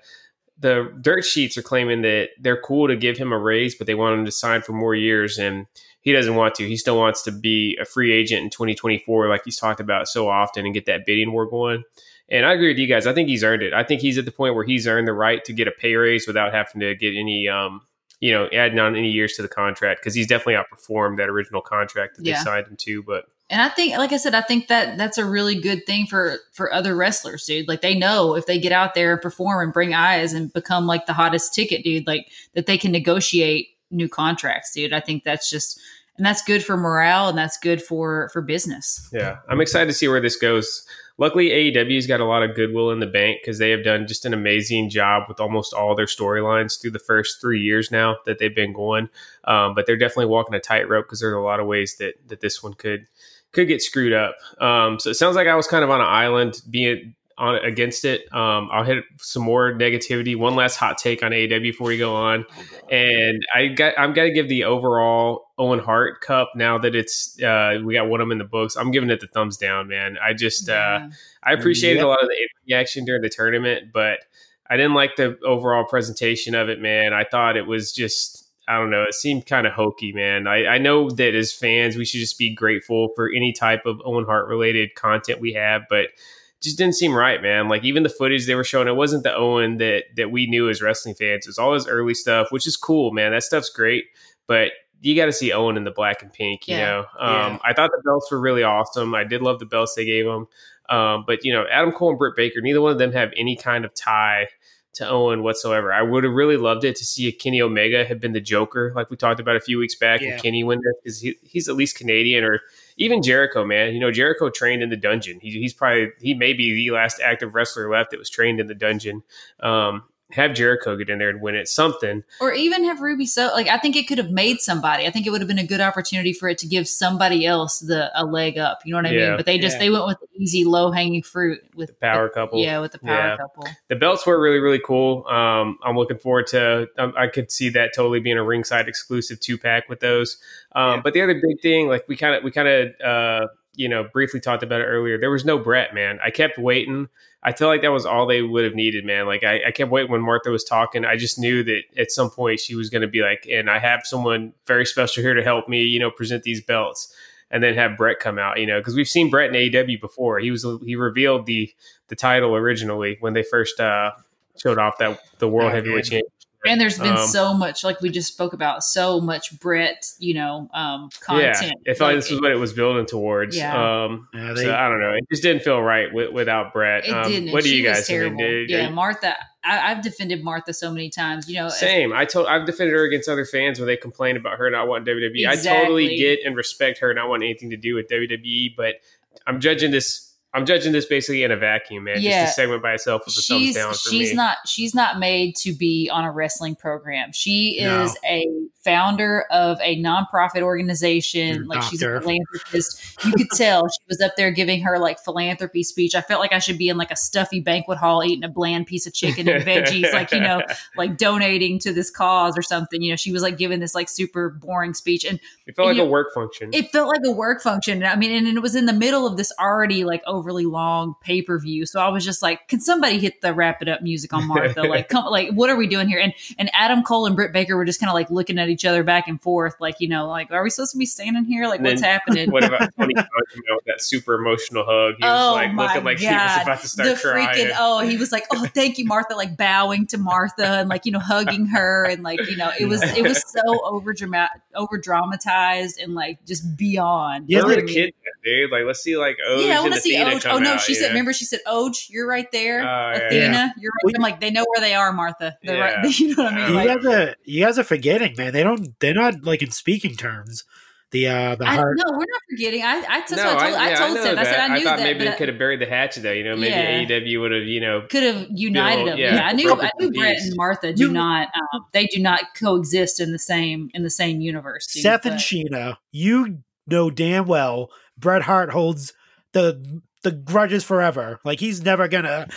the dirt sheets are claiming that they're cool to give him a raise, but they want him to sign for more years, and he doesn't want to. He still wants to be a free agent in 2024, like he's talked about so often, and get that bidding war going. And I agree with you guys. I think he's earned it. I think he's at the point where he's earned the right to get a pay raise without having to get any, um, you know, adding on any years to the contract because he's definitely outperformed that original contract that Yeah. they signed him to. But and i think like i said i think that that's a really good thing for for other wrestlers dude like they know if they get out there and perform and bring eyes and become like the hottest ticket dude like that they can negotiate new contracts dude i think that's just and that's good for morale and that's good for for business yeah, I'm excited to see where this goes. Luckily, AEW's got a lot of goodwill in the bank because they have done just an amazing job with almost all their storylines through the first three years now that they've been going. Um, but they're definitely walking a tightrope because there's a lot of ways that that this one could could get screwed up. Um, so it sounds like I was kind of on an island being on against it. Um, I'll hit some more negativity. One last hot take on AEW before we go on, and I got I'm gonna give the overall Owen Hart Cup now that it's uh, we got one of them in the books. I'm giving it the thumbs down, man. I just uh, I appreciated Yep. a lot of the action during the tournament, but I didn't like the overall presentation of it, man. I thought it was just I don't know. It seemed kind of hokey, man. I, I know that as fans, we should just be grateful for any type of Owen Hart related content we have, but it just didn't seem right, man. Like even the footage they were showing, it wasn't the Owen that that we knew as wrestling fans. It was all his early stuff, which is cool, man. That stuff's great, but you got to see Owen in the black and pink. You Yeah. know, um, Yeah. I thought the belts were really awesome. I did love the belts they gave him, um, but you know, Adam Cole and Britt Baker, neither one of them have any kind of tie to Owen whatsoever. I would have really loved it to see a Kenny Omega have been the Joker, like we talked about a few weeks back, Yeah. and Kenny win this because he, he's at least Canadian, or even Jericho, man. You know, Jericho trained in the dungeon. He, he's probably he may be the last active wrestler left that was trained in the dungeon. Um, have Jericho get in there and win it, something. or even have Ruby Soho like I think it could have made somebody. I think it would have been a good opportunity for it to give somebody else the a leg up. You know what I Yeah. mean? But they just Yeah. they went with the easy low hanging fruit with The power couple. Yeah, with the power Yeah. couple. the belts were really really cool um, i'm looking forward to um, i could see that totally being a ringside exclusive two pack with those um, Yeah. but the other big thing like we kind of we kind of uh, you know briefly talked about it earlier there was no bret man i kept waiting i feel like that was all they would have needed man like I, I kept waiting when martha was talking i just knew that at some point she was going to be like and i have someone very special here to help me you know present these belts and then have Bret come out, you know, because we've seen Bret in AEW before. He was he revealed the the title originally when they first uh, showed off that the world Oh, heavyweight championship. And there's been Um, so much, like we just spoke about, so much Bret, you know, um, yeah, content. it felt like this was what it was building towards. Yeah. Um, Yeah, they- so I don't know. It just didn't feel right with, without Bret. It Um, didn't. What do She you guys think? terrible. Did- yeah, Martha. I, I've defended Martha so many times. You know, if- Same. I told I've defended her against other fans when they complain about her not wanting WWE. I totally get and respect her not wanting anything to do with WWE, but I'm judging this I'm judging this basically in a vacuum, man. Yeah. Just a segment by itself with a thumbs down for she's me. not she's not made to be on a wrestling program. She No. is a founder of a nonprofit organization. Like she's a philanthropist. You could [laughs] tell she was up there giving her like philanthropy speech. I felt like I should be in like a stuffy banquet hall eating a bland piece of chicken and veggies, like you know, [laughs] like donating to this cause or something. You know, she was like giving this like super boring speech, and it felt like you- a work function. it felt like a work function. I mean, and it was in the middle of this already like overly long pay per view. So I was just like, can somebody hit the wrap it up music on Martha? like, come, like, what are we doing here? And and Adam Cole and Britt Baker were just kind of like looking at each other back and forth, like, you know, like, are we supposed to be standing here? Like, And what's happening? [laughs] what about [laughs] Tony Khan coming out that super emotional hug? He was Oh like my looking like he was God. about to start the crying. freaking oh he was like oh thank you martha like bowing to martha and like you know hugging her and like you know it was it was so over dramatic over dramatized and like just beyond Yeah, were the mean, dude? Like, let's see, like, Oje yeah, I want to see Athena Oje. come Oh no, out, she you said. know? Remember, she said, "Oje, you're right there, Oh, Athena, yeah. you're right." I'm like, they know where they are, Martha. They're right. [laughs] You know what I mean? You Like, guys are you guys are forgetting, man. They don't. They're not like in speaking terms. The uh the I, heart. no, we're not forgetting. I, I that's no, what I told. I, yeah, told know Seth. I said I that. knew thought that, maybe but they I- could have buried the hatchet though. You know, maybe Yeah. AEW would have, you know, could have united Bill, them. yeah, Yeah, I knew. broken I knew Bret and Martha do You- not. Um, they do not coexist in the same in the same universe. dude, Seth and Sheena, you know damn well Bret Hart holds the the grudges forever. Like he's never gonna.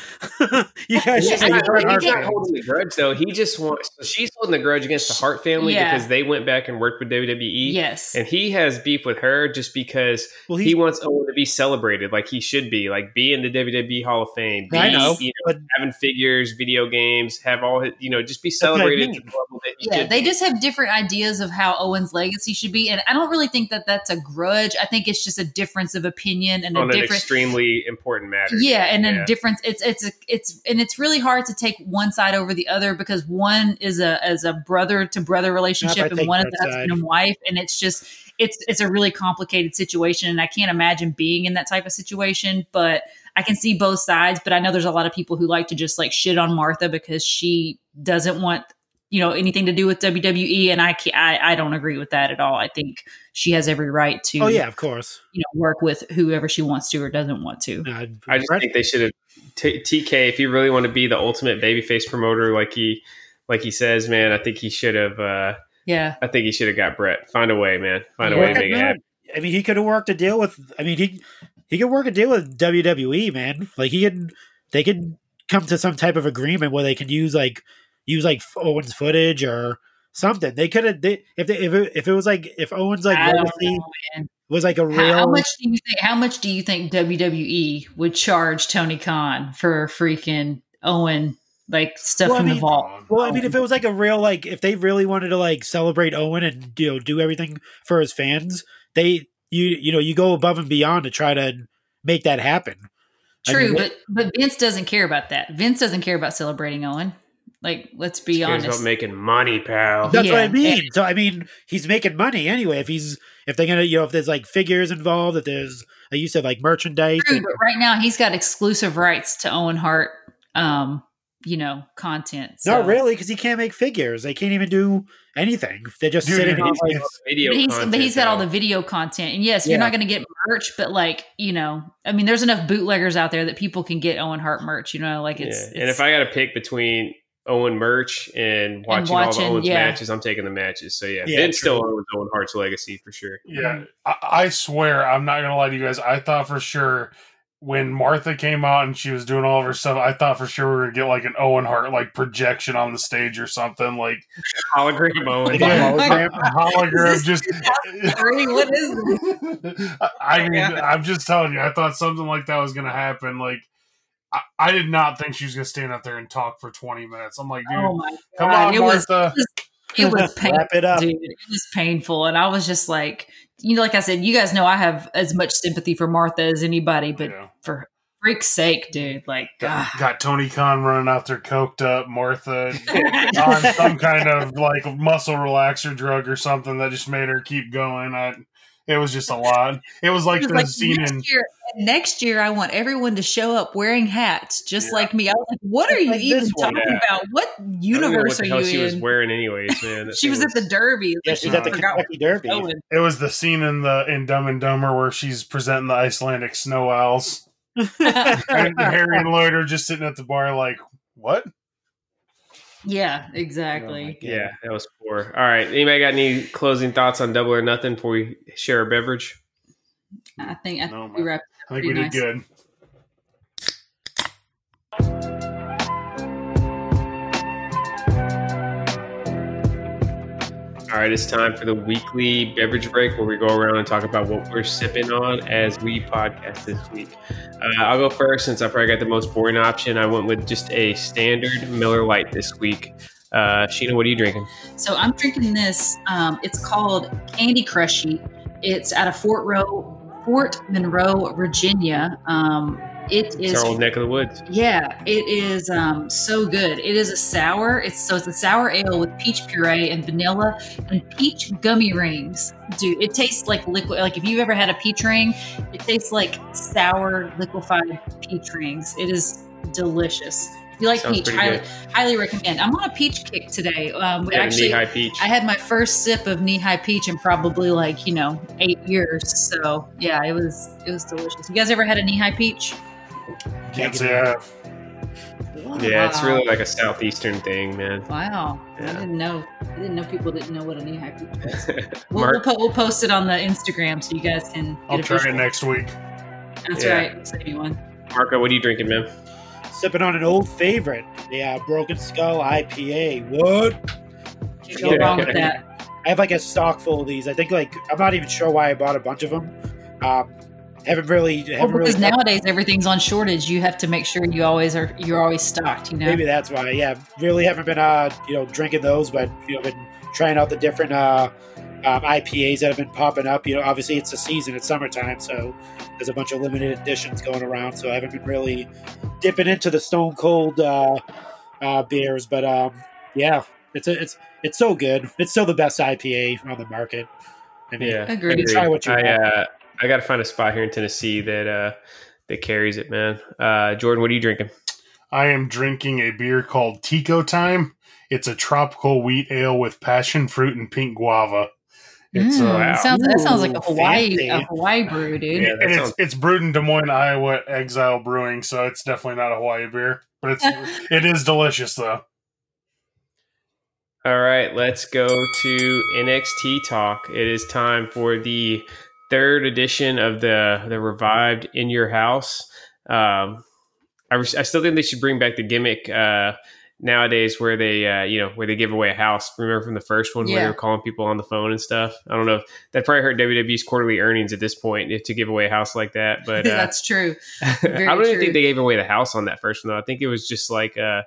[laughs] you guys Yeah, should say I- you're Bret I Hart He's not fans. holding the grudge though. He just wants. So she's holding the grudge against the Hart family Yeah. because they went back and worked with WWE. Yes. And he has beef with her just because Well, he wants Owen to be celebrated like he should be, like be in the WWE Hall of Fame. Be, I know, you know, but having figures, video games, have all his, you know, just be what I celebrated mean. the level that he yeah, they be. just have different ideas of how Owen's legacy should be, and I don't really think that that's a grudge. I think it's just a difference of opinion and a on an different. extremely important matter. yeah and then Yeah. difference it's it's a, it's and it's really hard to take one side over the other because one is a as a brother to brother relationship and one is that a husband and wife and it's just it's it's a really complicated situation and i can't imagine being in that type of situation but i can see both sides but i know there's a lot of people who like to just like shit on martha because she doesn't want you know anything to do with wwe and i ca- i, I don't agree with that at all i think she has every right to oh yeah, of course. you know work with whoever she wants to or doesn't want to Uh, I just Bret- think they should have t- TK if you really want to be the ultimate babyface promoter, like he like he says, man. I think he should have. uh yeah I think he should have got Bret. Find a way, man. Find a way to make it happen. I mean, he could have worked a deal with. I mean, he he could work a deal with WWE, man. Like he could, they could come to some type of agreement where they can use like use like Owens footage or something. They could have they, if they if it, if it was like if Owens like legacy know, was like a real. how much do you think? How much do you think WWE would charge Tony Khan for freaking Owen like stuff Well, I from the mean- vault? Well, I mean, if it was like a real like, if they really wanted to like celebrate Owen and you know do everything for his fans, they you you know you go above and beyond to try to make that happen. I True, mean, but but Vince doesn't care about that. Vince doesn't care about celebrating Owen. Like, let's be Cares about honest. making money, pal. That's what I Yeah, mean. So I mean, he's making money anyway. If he's if they're gonna, you know, if there's like figures involved, if there's like you said, like merchandise. True, but right now he's got exclusive rights to Owen Hart. Um, you know, content. So. Not really, because he can't make figures. They can't even do anything. They're just Dude, sitting and on like, Video But he's, content, but he's got all the video content, and yes, Yeah. you're not going to get merch, but like you know, I mean, there's enough bootleggers out there that people can get Owen Hart merch. You know, like it's, yeah. it's and if I got to pick between Owen merch and watching, watching, all the Owens yeah. matches, I'm taking the matches. So yeah, Yeah, Vince true. still owns Owen Hart's legacy for sure. Yeah, I, I swear, I'm not gonna lie to you guys. I thought for sure when Martha came out and she was doing all of her stuff, I thought for sure we were gonna get like an Owen Hart like projection on the stage or something like [laughs] Hologram Owen. yeah, [laughs] hologram. [laughs] a hologram. Is Just What is I- I mean, I'm just telling you, I thought something like that was gonna happen. Like. I, I did not think she was gonna stand up there and talk for 20 minutes. I'm like, dude, oh come on, it was Martha. it [laughs] was painful, wrap it up. dude. It was painful, and I was just like, you know, like I said, you guys know I have as much sympathy for Martha as anybody, but Yeah. for freak's sake, dude, like, Got, ah. got Tony Khan running out there, coked up, Martha [laughs] on some kind of like muscle relaxer drug or something that just made her keep going. I, it was just a lot. It was like It was the like, scene in. next year, next year, I want everyone to show up wearing hats, just Yeah. like me. I was like, "What are you Like even talking Yeah. about? What I don't know universe what the are hell you she was wearing, anyways, man. [laughs] She thing was at the Derby. Yeah, Like, she's I at the Kentucky Derby. what was going. It was the scene in the in Dumb and Dumber where she's presenting the Icelandic snow owls. [laughs] And Harry and Lloyd are just sitting at the bar, like, what? Yeah, Oh exactly. Yeah, uh, that was poor. All right. Anybody got any closing thoughts on double or nothing before we share a beverage? I think I think No, we wrapped I think Pretty we did nice. good. All right, it's time for the weekly beverage break where we go around and talk about what we're sipping on as we podcast this week. Uh, I'll go first since I probably got the most boring option. I went with just a standard Miller Lite this week. Uh, Sheena, what are you drinking? So I'm drinking this. Um, it's called Candy Crushy. It's out of Fort Row, Fort Monroe, Virginia. Um, it It's is our old neck of the woods. Yeah, it is um, so good. It is a sour. It's so it's a sour ale with peach puree and vanilla and peach gummy rings. Dude, it tastes like liquid. Like if you've ever had a peach ring, it tastes like sour liquefied peach rings. It is delicious. If you like Sounds peach, highly, highly recommend. I'm on a peach kick today. Um, we actually, Nehi peach. I had my first sip of Nehi peach in probably like you know eight years. So yeah, it was it was delicious. You guys ever had a Nehi peach? Can't say I yeah, it's really like a southeastern thing, man. Wow, I didn't know. I didn't know people didn't know what a Nehi peach [laughs] was. We'll, we'll, po- we'll post it on the Instagram so you guys can. Get I'll a try it next week. That's Yeah. right. Save you one. Marco, what are you drinking, man? Sipping on an old favorite, the uh, Broken Skull IPA. What? Can't go wrong with that. I have like a stock full of these. I think like I'm not even sure why I bought a bunch of them. Um, haven't really, haven't because really. nowadays everything's on shortage. You have to make sure you always are. You're always stocked. You know. Maybe that's why. Yeah, really haven't been uh you know drinking those, but you know been trying out the different uh um, IPAs that have been popping up. You know, obviously it's the season, it's summertime, so there's a bunch of limited editions going around. So I haven't been really dipping into the Stone Cold uh, uh, beers, but um yeah, it's a, it's it's so good. It's still the best IPA on the market. I mean, Yeah, Agreed. Try what you I want. uh, I got to find a spot here in Tennessee that uh that carries it, man. Uh, Jordan, what are you drinking? I am drinking a beer called Tico Time. It's a tropical wheat ale with passion fruit and pink guava. It's Mm, uh, that sounds that sounds like a Hawaii fancy. a Hawaii brew, dude. Yeah, and it's sounds- it's brewed in Des Moines, Iowa, Exile Brewing, so it's definitely not a Hawaii beer, but it's [laughs] it is delicious though. All right, let's go to NXT talk. It is time for the third edition of the the revived In Your House. Um, I, res- I still think they should bring back the gimmick uh, nowadays, where they uh, you know where they give away a house. Remember from the first one where they Yeah. were calling people on the phone and stuff. I don't know if that probably hurt WWE's quarterly earnings at this point if, to give away a house like that. But [laughs] uh, That's true. [laughs] I don't even think they gave away the house on that first one though. I think it was just like uh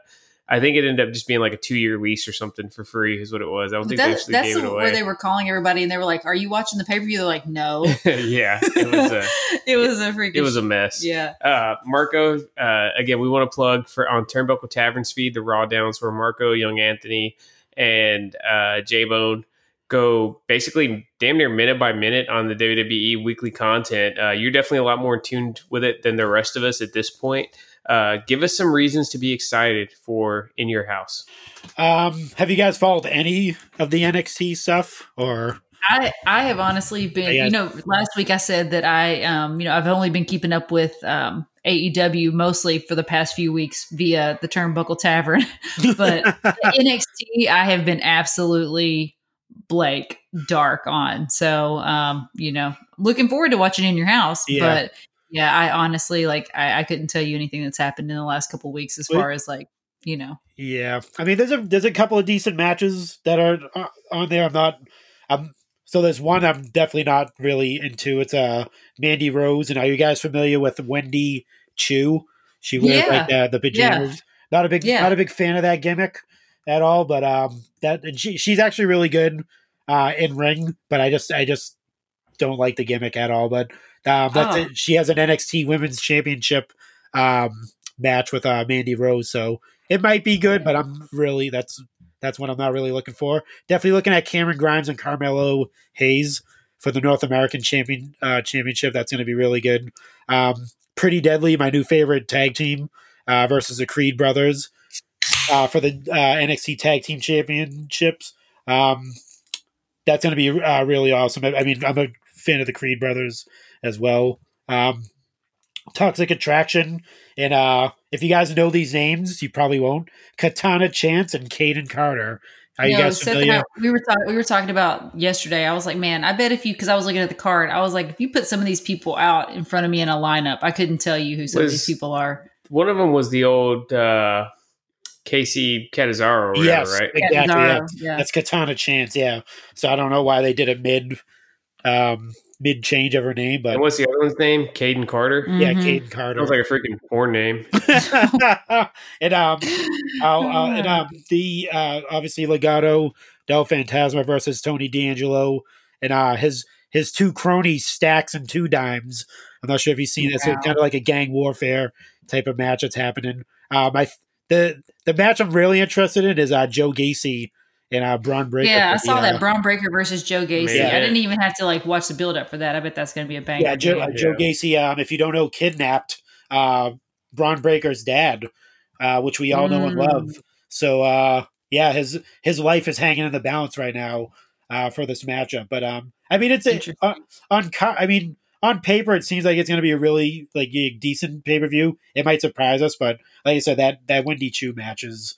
I think it ended up just being like a two year lease or something for free is what it was. I don't think they actually that's gave it away. where they were calling everybody, and they were like, "Are you watching the pay per view?" They're like, "No." [laughs] yeah, it was a [laughs] it was a freaking. it was a mess. yeah. Uh, Marco, uh, again, we want to plug for on Turnbuckle Tavern's feed the Raw Downs where Marco, Young Anthony, and uh, J Bone go basically damn near minute by minute on the WWE weekly content. Uh, you're definitely a lot more in tune with it than the rest of us at this point. Uh, give us some reasons to be excited for In Your House. Um, have you guys followed any of the NXT stuff or? I I have honestly been, you know, last week I said that I, um, you know, I've only been keeping up with um, AEW mostly for the past few weeks via the Turnbuckle Tavern, [laughs] but [laughs] NXT I have been absolutely Blake dark on. So, um, you know, looking forward to watching in your house, Yeah. but yeah, I honestly like I, I couldn't tell you anything that's happened in the last couple weeks as far as like you know. Yeah, I mean, there's a there's a couple of decent matches that are uh, on there. I'm not. I'm so there's one I'm definitely not really into. It's uh Mandy Rose, and are you guys familiar with Wendy Choo? She wears Yeah. like the, the pajamas. Not a big Yeah. not a big fan of that gimmick at all, but um that and she she's actually really good uh in ring, but I just I just don't like the gimmick at all. But um that's it. she has an NXT Women's Championship um match with uh Mandy Rose, so it might be good, but I'm really that's that's what I'm not really looking for. Definitely looking at Cameron Grimes and Carmelo Hayes for the North American champion uh, championship. That's going to be really good. Um, Pretty Deadly, my new favorite tag team uh, versus the Creed brothers uh, for the uh, NXT Tag Team Championships. Um, that's going to be uh, really awesome. I, I mean, I'm a fan of the Creed brothers as well. Um, Toxic Attraction. And uh, if you guys know these names, you probably won't. Katana Chance and Kayden Carter. Are you No, guys familiar? and we were talking. We were talking about yesterday. I was like, man, I bet if you, because I was looking at the card, I was like, if you put some of these people out in front of me in a lineup, I couldn't tell you who some of these people are. One of them was the old uh, Kacy Catanzaro, or whatever, yes, right? exactly. Yeah. Yeah. That's Katana Chance. Yeah. So I don't know why they did a mid, um, mid change of her name, but And what's the other one's name? Kayden Carter. yeah, Mhm. Kayden Carter. Sounds like a freaking porn name. [laughs] [laughs] and um, uh, uh, and um, the uh, obviously Legado Del Fantasma versus Tony D'Angelo, and uh, his his two cronies Stacks and Two Dimes. I'm not sure if you've seen this. Wow. It's kind of like a gang warfare type of match that's happening. Um, I the the match I'm really interested in is uh, Joe Gacy and uh, Bron Breakker. Yeah, I for the, saw uh, that Bron Breakker versus Joe Gacy. Yeah. I didn't even have to like watch the build up for that. I bet that's going to be a banger. Yeah, Joe, game. uh, Joe Gacy. Um, if you don't know, kidnapped uh, Bron Breakker's dad, uh, which we all know and Mm. love. So uh, yeah, his his life is hanging in the balance right now uh, for this matchup. But um, I mean, it's a, Interesting. on, on I mean, on paper, it seems like it's going to be a really like decent pay per view. It might surprise us, but like I said, that that Wendy Choo match is.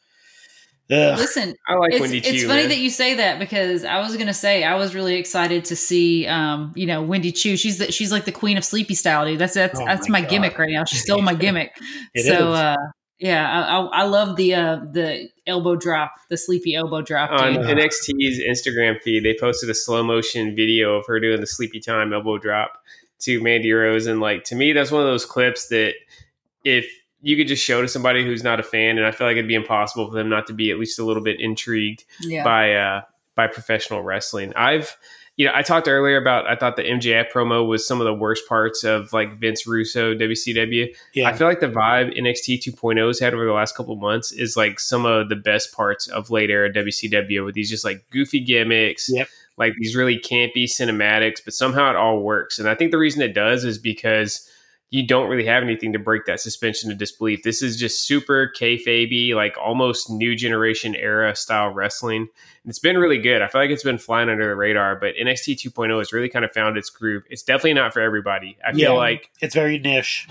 Ugh. Listen, I like it's, Wendy it's Choo. funny man. that you say that because I was gonna say I was really excited to see um you know Wendy Choo she's the, she's like the queen of sleepy style dude that's that's Oh that's my my, gimmick right now She's still my gimmick [laughs] It so is. uh yeah I, I, I love the uh the elbow drop the sleepy elbow drop on dude. Yeah. NXT's Instagram feed, they posted a slow motion video of her doing the sleepy time elbow drop to Mandy Rose, and like to me, that's one of those clips that if you could just show to somebody who's not a fan, and I feel like it'd be impossible for them not to be at least a little bit intrigued yeah by uh, by professional wrestling. I've you know I talked earlier about I thought the MJF promo was some of the worst parts of like Vince Russo WCW. yeah, I feel like the vibe NXT 2.0 has had over the last couple months is like some of the best parts of late era WCW with these just like goofy gimmicks, Yep. like these really campy cinematics, but somehow it all works. And I think the reason it does is because you don't really have anything to break that suspension of disbelief. This is just super kayfabe, like almost new generation era style wrestling. And it's been really good. I feel like it's been flying under the radar, but NXT 2.0 has really kind of found its groove. It's definitely not for everybody. I feel Yeah. like it's very niche.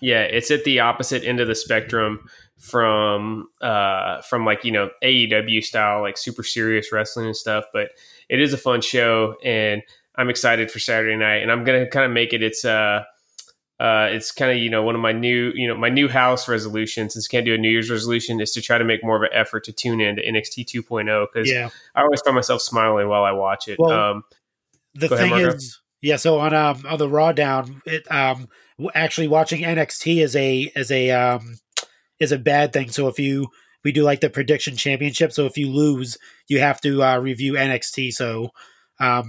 yeah, it's at the opposite end of the spectrum from uh from like, you know, AEW style, like super serious wrestling and stuff. But it is a fun show and I'm excited for Saturday night. And I'm gonna kind of make it its uh uh, it's kind of you know one of my new you know my new house resolutions since I can't do a New Year's resolution is to try to make more of an effort to tune in to NXT 2.0 because Yeah. I always find myself smiling while I watch it. Well, um, the Go ahead, thing is yeah so on um on the raw down it um actually watching nxt is a is a um is a bad thing so if you we do like the prediction championship so if you lose you have to uh review nxt so um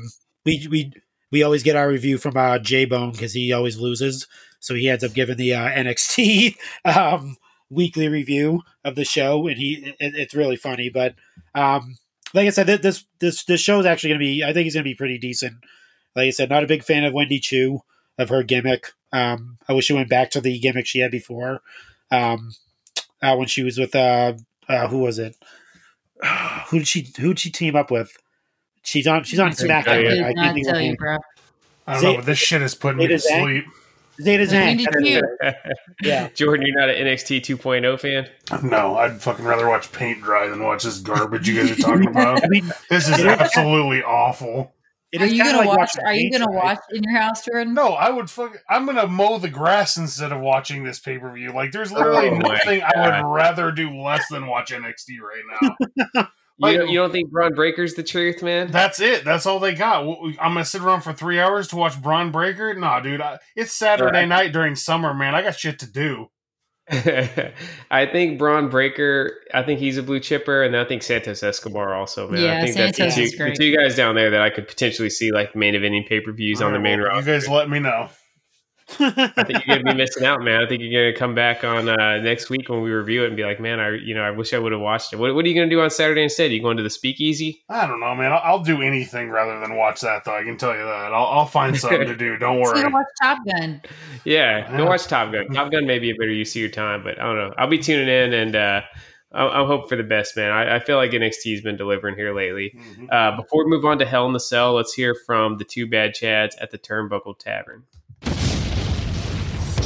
we we we always get our review from uh j-bone because he always loses so he ends up giving the uh nxt [laughs] um weekly review of the show and he it, it's really funny but um like I said, th- this this this show is actually going to be. I think he's going to be pretty decent. Like I said, not a big fan of Wendy Choo of her gimmick. Um, I wish she went back to the gimmick she had before. Um, uh, when she was with uh, uh who was it? [sighs] who did she who did she team up with? She's on she's on I couldn't SmackDown. tell you. I I can't think of tell her you, name. bro. I don't Zay- know, but this shit is putting me to Zang? sleep. Zeta Zang. Yeah. [laughs] Jordan, you're not an NXT 2.0 fan. No, I'd fucking rather watch paint dry than watch this garbage you guys are talking about. [laughs] I mean, This is absolutely awful. it Are you gonna like watch? Are you gonna dry. watch in your house, Jordan? No, I would fuck. I'm gonna mow the grass instead of watching this pay per view. Like, there's literally Oh my nothing I would rather do less than watch NXT right now. [laughs] Oh, you, Like- don't, you don't think Bron Breakker's the truth, man? That's it. That's all they got. I'm gonna sit around for three hours to watch Bron Breakker? Nah, dude. I, it's Saturday Right. night during summer, man. I got shit to do. [laughs] I think Bron Breakker. I think he's a blue chipper, and I think Santos Escobar also, man. Yeah, I think that's the two, the two guys down there that I could potentially see like main eventing pay per views on the main Well, roster. You guys let me know. I think you're gonna be missing out, man. I think you're gonna come back on uh, next week when we review it and be like, man, I you know I wish I would have watched it. What, what are you gonna do on Saturday instead? Are you going to the Speakeasy? I don't know, man. I'll, I'll do anything rather than watch that, though. I can tell you that. I'll, I'll find something to do. Don't worry. gonna watch Top Gun? Yeah, Yeah. go watch Top Gun. Top Gun may be a better use of your time, but I don't know. I'll be tuning in and uh, I'll, I'll hope for the best, man. I, I feel like NXT's been delivering here lately. Mhm. Uh, before we move on to Hell in the Cell, let's hear from the two bad Chads at the Turnbuckle Tavern.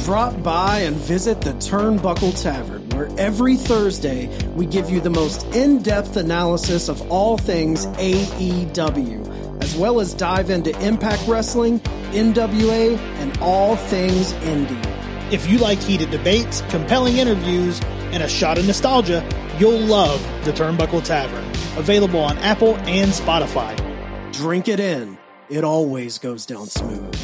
Drop by and visit the Turnbuckle Tavern, where every Thursday we give you the most in depth analysis of all things AEW, as well as dive into Impact Wrestling, NWA, and all things indie. If you like heated debates, compelling interviews, and a shot of nostalgia, you'll love the Turnbuckle Tavern. Available on Apple and Spotify. Drink it in, it always goes down smooth.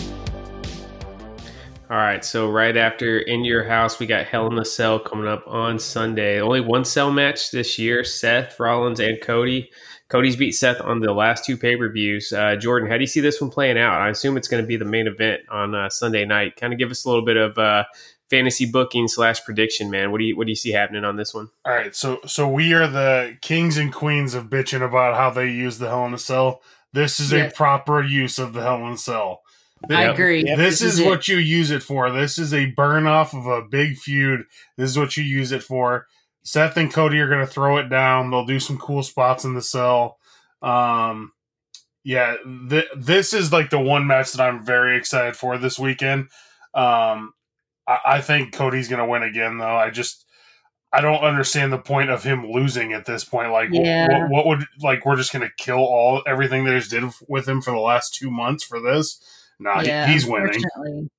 All right, so right after In Your House, we got Hell in the Cell coming up on Sunday. Only one cell match this year Seth Rollins and Cody. Cody's beat Seth on the last two pay per views. Uh, Jordan, how do you see this one playing out? I assume it's going to be the main event on uh, Sunday night. Kind of give us a little bit of uh, fantasy booking slash prediction, man. What do you what do you see happening on this one? All right, so so we are the kings and queens of bitching about how they use the Hell in a Cell. This is Yeah. a proper use of the Hell in a Cell. I Yep. agree. Yep. This is it. what you use it for. This is a burn off of a big feud. This is what you use it for. Seth and Cody are going to throw it down. They'll do some cool spots in the cell. Um, yeah, th- this is like the one match that I'm very excited for this weekend. Um, I, I think Cody's going to win again, though. I just I don't understand the point of him losing at this point. Like, wh- Yeah. what, what would like we're just going to kill all everything they just did with him for the last two months for this? Nah, he- yeah, he's winning.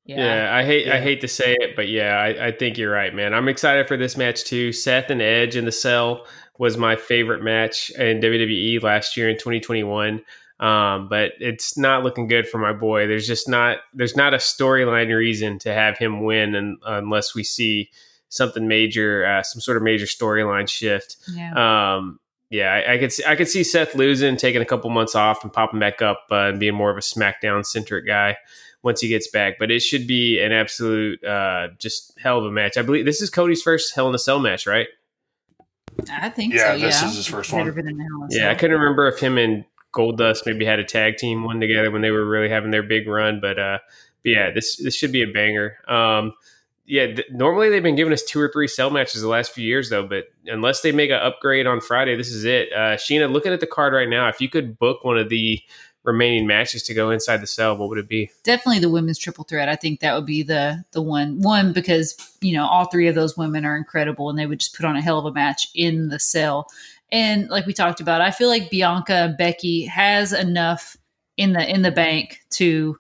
Yeah, Yeah. I hate I hate to say it, but yeah, I, I think you're right, man. I'm excited for this match too. Seth and Edge in the cell was my favorite match in WWE last year in 2021. Um, but it's not looking good for my boy. There's just not there's not a storyline reason to have him win, and, unless we see something major, uh, some sort of major storyline shift. Yeah. Um, yeah, I, I could see, I could see Seth losing, taking a couple months off, and popping back up uh, and being more of a SmackDown centric guy once he gets back. But it should be an absolute, uh, just hell of a match. I believe this is Cody's first Hell in a Cell match, right? I think Yeah, so. this yeah. is his first Never one. been in Hell Yeah, I couldn't remember if him and Goldust maybe had a tag team one together when they were really having their big run. But, uh, but yeah, this this should be a banger. Um, yeah, th- normally they've been giving us two or three cell matches the last few years, though. But unless they make an upgrade on Friday, this is it. Uh, Sheena, looking at the card right now, if you could book one of the remaining matches to go inside the cell, what would it be? definitely the women's triple threat. I think that would be the the one one because you know all three of those women are incredible and they would just put on a hell of a match in the cell. And like we talked about, I feel like Bianca and Becky has enough in the in the bank to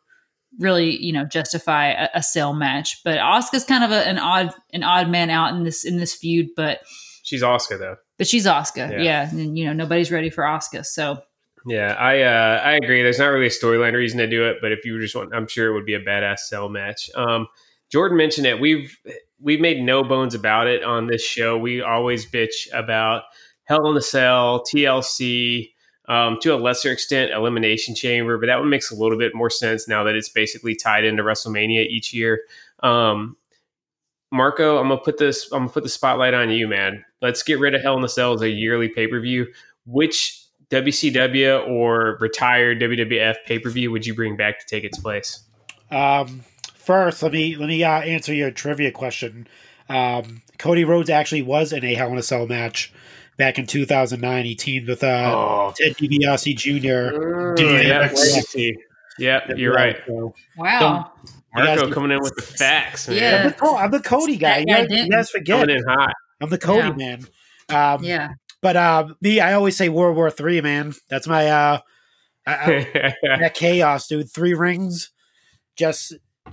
really you know justify a, a cell match. But Asuka's kind of a, an odd an odd man out in this in this feud, but She's Asuka, though. but she's Asuka, Yeah. yeah. and you know nobody's ready for Asuka, so Yeah, I uh, I agree. There's not really a storyline reason to do it, but if you just want, I'm sure it would be a badass cell match. Um, Jordan mentioned it. We've we've made no bones about it on this show. We always bitch about Hell in the Cell, TLC, um, to a lesser extent, Elimination Chamber, but that one makes a little bit more sense now that it's basically tied into WrestleMania each year. Um, Marco, I'm gonna put this. I'm gonna put the spotlight on you, man. Let's get rid of Hell in the Cell as a yearly pay per view. Which WCW or retired WWF pay per view would you bring back to take its place? Um, first, let me let me uh, answer your trivia question. Um, Cody Rhodes actually was in a Hell in a Cell match back in 2009. He teamed with uh, Oh, Ted DiBiase Jr. yeah, DX. yeah, you're right. So, wow. You Marco can- coming in with the facts, man. Yeah. I'm, the, Co- I'm the Cody guy. You guys, you guys forget. Coming in hot. I'm the Cody Yeah. man. Um, Yeah, But uh, me, I always say World War Three, man. That's my uh, I, I, [laughs] that chaos, dude. Three rings, just uh,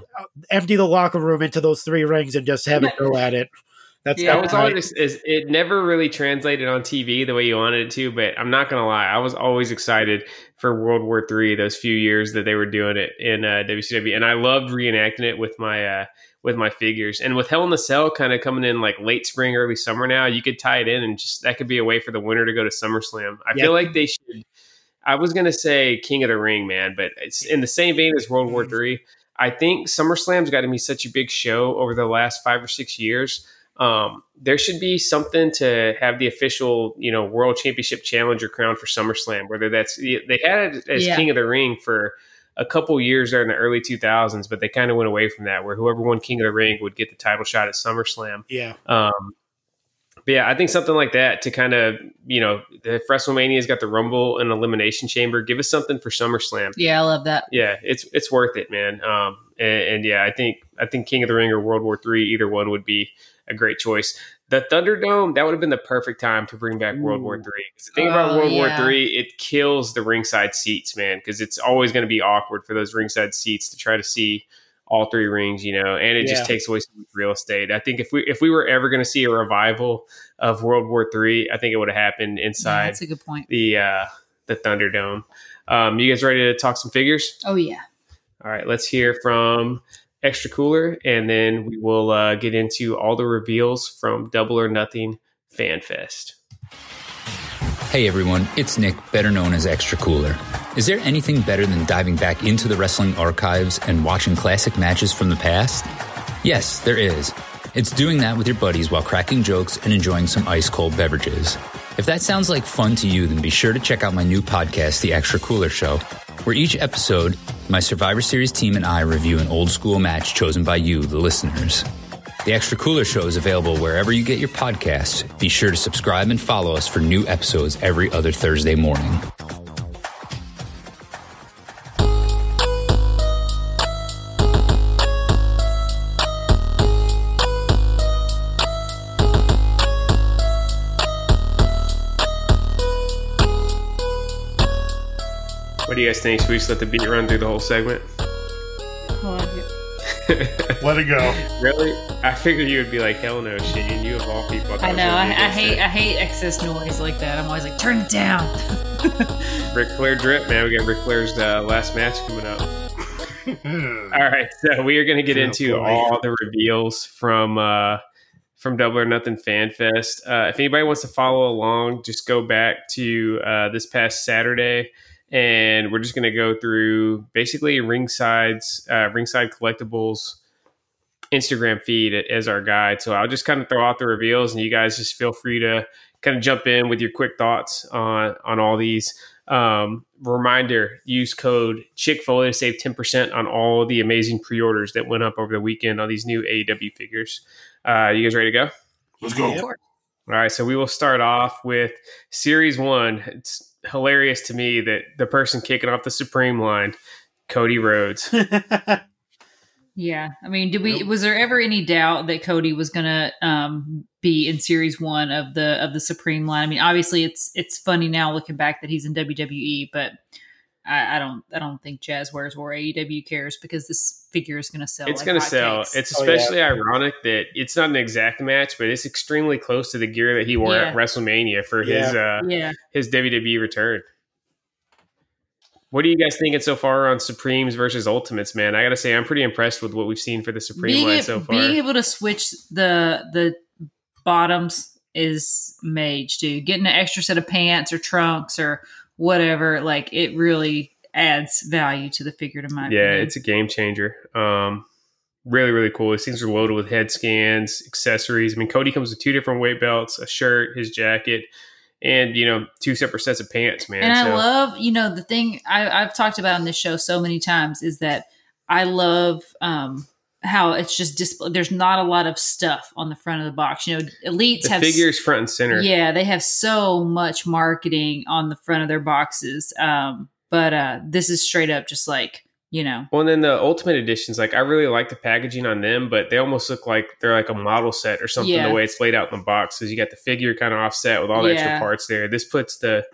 empty the locker room into those three rings and just have it go at it. That's Yeah. That was always is it never really translated on TV the way you wanted it to, but I'm not gonna lie, I was always excited for World War Three those few years that they were doing it in uh, WCW, and I loved reenacting it with my uh, with my figures. And with Hell in the Cell kind of coming in like late spring, early summer now, you could tie it in, and just that could be a way for the winner to go to SummerSlam. I Yeah. feel like they should. I was gonna say King of the Ring, man, but it's in the same vein as World War Three. I think SummerSlam's got to be such a big show over the last five or six years. Um, there should be something to have the official, you know, World Championship Challenger crown for SummerSlam. Whether that's they had it as Yeah. King of the Ring for a couple years there in the early 2000s, but they kind of went away from that, where whoever won King of the Ring would get the title shot at SummerSlam. yeah. Um, but yeah, I think something like that to kind of, you know, if WrestleMania's got the Rumble and Elimination Chamber, give us something for SummerSlam. yeah, I love that. Yeah, it's it's worth it, man. Um, and, and yeah, I think I think King of the Ring or World War Three, either one would be a great choice. The Thunderdome, that would have been the perfect time to bring back World War Ooh. Three. The thing about Oh, World War yeah. Three, it kills the ringside seats, man, because it's always going to be awkward for those ringside seats to try to see all three rings, you know, and it Yeah. just takes away so much real estate. I think if we if we were ever going to see a revival of World War Three, I think it would have happened Yeah, inside that's a good point. the uh, the Thunderdome. Um, you guys ready to talk some figures? Oh yeah. All right, let's hear from Extra Cooler, and then we will uh, get into all the reveals from Double or Nothing Fan Fest. Hey everyone, it's Nick, better known as Extra Cooler. Is there anything better than diving back into the wrestling archives and watching classic matches from the past? Yes, there is. It's doing that with your buddies while cracking jokes and enjoying some ice cold beverages. If that sounds like fun to you, then be sure to check out my new podcast, The Extra Cooler Show, where each episode, my Survivor Series team and I review an old school match chosen by you, the listeners. The Extra Cooler Show is available wherever you get your podcasts. Be sure to subscribe and follow us for new episodes every other Thursday morning. Do you guys think? Should we just let the beat run through the whole segment? Let it go. really? I figured you would be like, hell no, Shane. You of all people. thought I know. I, I hate. I hate excess noise like that. I'm always like, turn it down. [laughs] Ric Flair drip, man. We got Ric Flair's uh, last match coming up. [laughs] All right, so we are going to get Oh, into boy. all the reveals from uh, from Double or Nothing Fan Fest. Uh, if anybody wants to follow along, just go back to uh, this past Saturday, and we're just going to go through basically Ringside's uh, Ringside Collectibles Instagram feed as our guide. So I'll just kind of throw out the reveals, and you guys just feel free to kind of jump in with your quick thoughts on on all these. Um, reminder: use code Chick Foley to save ten percent on all the amazing pre-orders that went up over the weekend on these new AEW figures. Uh, you guys ready to go? Let's go. Yep. All right, so we will start off with Series One. It's hilarious to me that the person kicking off the Supreme line, Cody Rhodes. [laughs] Yeah, I mean, did we? Was there ever any doubt that Cody was gonna um, be in Series One of the of the Supreme line? I mean, obviously, it's it's funny now looking back that he's in WWE, but I, I don't I don't think Jazwares or AEW cares because this figure is gonna sell. it's like going to sell. hotcakes. It's Oh, yeah. especially ironic that it's not an exact match, but it's extremely close to the gear that he wore at WrestleMania for his uh, yeah. his WWE return. What are you guys thinking so far on Supremes versus Ultimates, man? I got to say, I'm pretty impressed with what we've seen for the Supreme being, line a- so far. being able to switch the the bottoms is mage, dude. Getting an extra set of pants or trunks or whatever, like it really adds value to the figure. To my yeah, opinion. it's a game changer. Um, really, really cool. These things are loaded with head scans, accessories. I mean, Cody comes with two different weight belts, a shirt, his jacket, and you know, two separate sets of pants, man. And I love, you know, the thing I, I've talked about on this show so many times is that I love um, how it's just display. There's not a lot of stuff on the front of the box. You know, elites the have figures front and center. Yeah, they have so much marketing on the front of their boxes. Um, but uh, this is straight up just like you know, Well, and then the Ultimate Editions, like I really like the packaging on them, but they almost look like they're like a model set or something. Yeah. The way it's laid out in the box, because you got the figure kind of offset with all the extra parts there. This puts the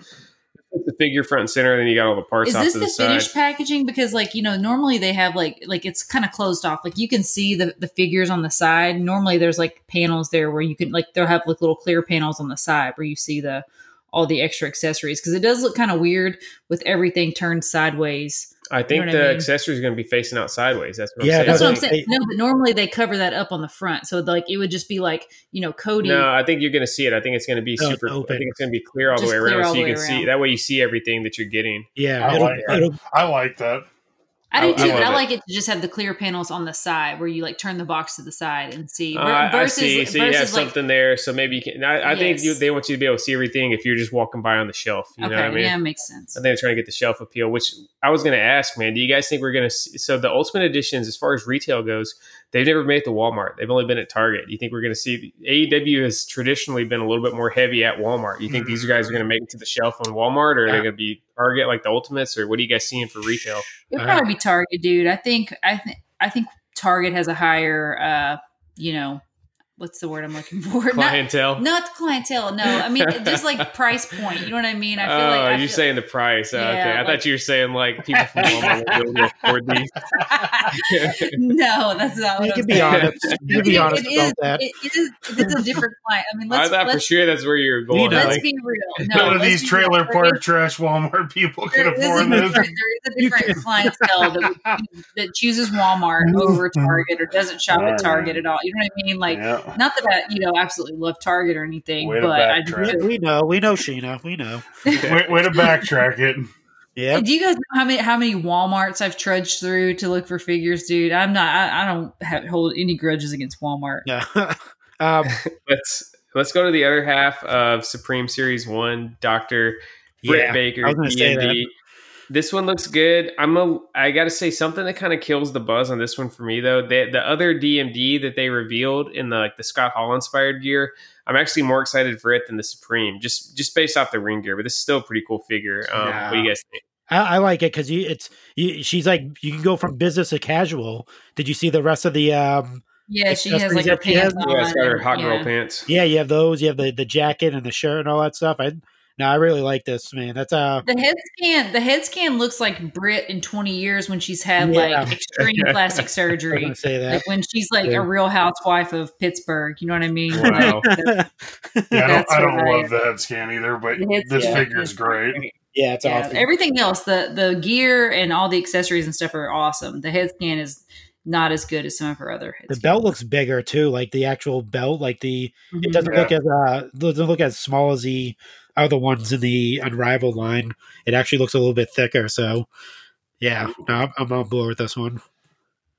puts the figure front and center, and then you got all the parts is this the, the, finished packaging? Because like you know, normally they have like like it's kind of closed off. Like you can see the the figures on the side. Normally there's like panels there where you can like they'll have like little clear panels on the side where you see the all the extra accessories because it does look kind of weird with everything turned sideways. I think what the I mean? accessory is going to be facing out sideways. That's what Yeah, I'm saying. That's what I'm saying. No, but normally they cover that up on the front, so like it would just be like you know Cody. No, I think you're going to see it. I think it's going to be No, it's super. I think it's going to be clear all the way around, so you way can see. around. That way, you see everything that you're getting. Yeah, I it'll, like that. it'll, I like that. I do I- I too, but I love it. like it to just have the clear panels on the side where you like turn the box to the side and see. Uh, I- I see. So you have like something there, so maybe you can. I, I think you, they want you to be able to see everything if you're just walking by on the shelf. You okay, know what I mean? yeah, makes sense. I think they're trying to get the shelf appeal, which I was going to ask, man. Do you guys think we're going to? So the Ultimate Editions, as far as retail goes, they've never made it to Walmart. They've only been at Target. You think we're going to see? AEW has traditionally been a little bit more heavy at Walmart. You think these guys are going to make it to the shelf on Walmart, or are they going to be Target like the Ultimates, or what are you guys seeing for retail? It'll Uh, probably be Target, dude. I think I think I I think Target has a higher, uh, you know, what's the word I'm looking [laughs] for? Clientele. Not, clientele. No, I mean [laughs] just like price point. You know what I mean? I feel oh, like I you're feel- saying the price. Oh, okay, Yeah, I like- thought you were saying like people from [laughs] Walmart will be able to afford these. no, that's not what You I'm can be saying. honest. You can be It- honest it is, about that. It is. It's a different client. I mean, I let's thought for let's, sure that's where you're going. know. let's like, be real. No, None of these trailer real. park trash Walmart people can There is, afford this. there is a different clientele that, that chooses Walmart over Target or doesn't shop at Target at all. You know what I mean? Like, Yeah. [laughs] not that I, you know, absolutely love Target or anything, Way but I backtrack. do. We know. We know Sheena. We know. [laughs] way, way to backtrack it. Yeah. Do you guys know how many how many WalMarts I've trudged through to look for figures, dude? I'm not. I, I don't have, hold any grudges against Walmart. Yeah. [laughs] um, let's let's go to the other half of Supreme Series One, Doctor Britt yeah. Baker, I This one looks good. I'm a. I got to say something that kind of kills the buzz on this one for me though. The the other DMD that they revealed in the like the Scott Hall inspired gear, I'm actually more excited for it than the Supreme. Just just based off the ring gear, but this is still a pretty cool figure. Um, What do you guys think? I, I like it because you it's you, she's like you can go from business to casual. Did you see the rest of the um Yeah, she has like her that she has? pants on. Yeah, it's got her and- hot girl yeah. pants. yeah, you have those, you have the the jacket and the shirt and all that stuff. I no, I really like this, man. That's uh The head scan, the head scan looks like Britt in 20 years when she's had Yeah. like extreme [laughs] plastic I was surgery. gonna say that. Like when she's like Yeah. a real housewife of Pittsburgh. You know what I mean? Wow. [laughs] Like, Yeah, I don't, I don't right. love the head scan either, but head this scan. figure is great. yeah, it's yeah, awesome. everything else, the the gear and all the accessories and stuff are awesome. The head scan is not as good as some of her other head the scans. belt looks bigger too, like the actual belt, like the Mhm. it doesn't Yeah. look as uh doesn't look as small as the other ones in the unrivaled line. It actually looks a little bit thicker. So yeah, no, I'm, I'm on board with this one.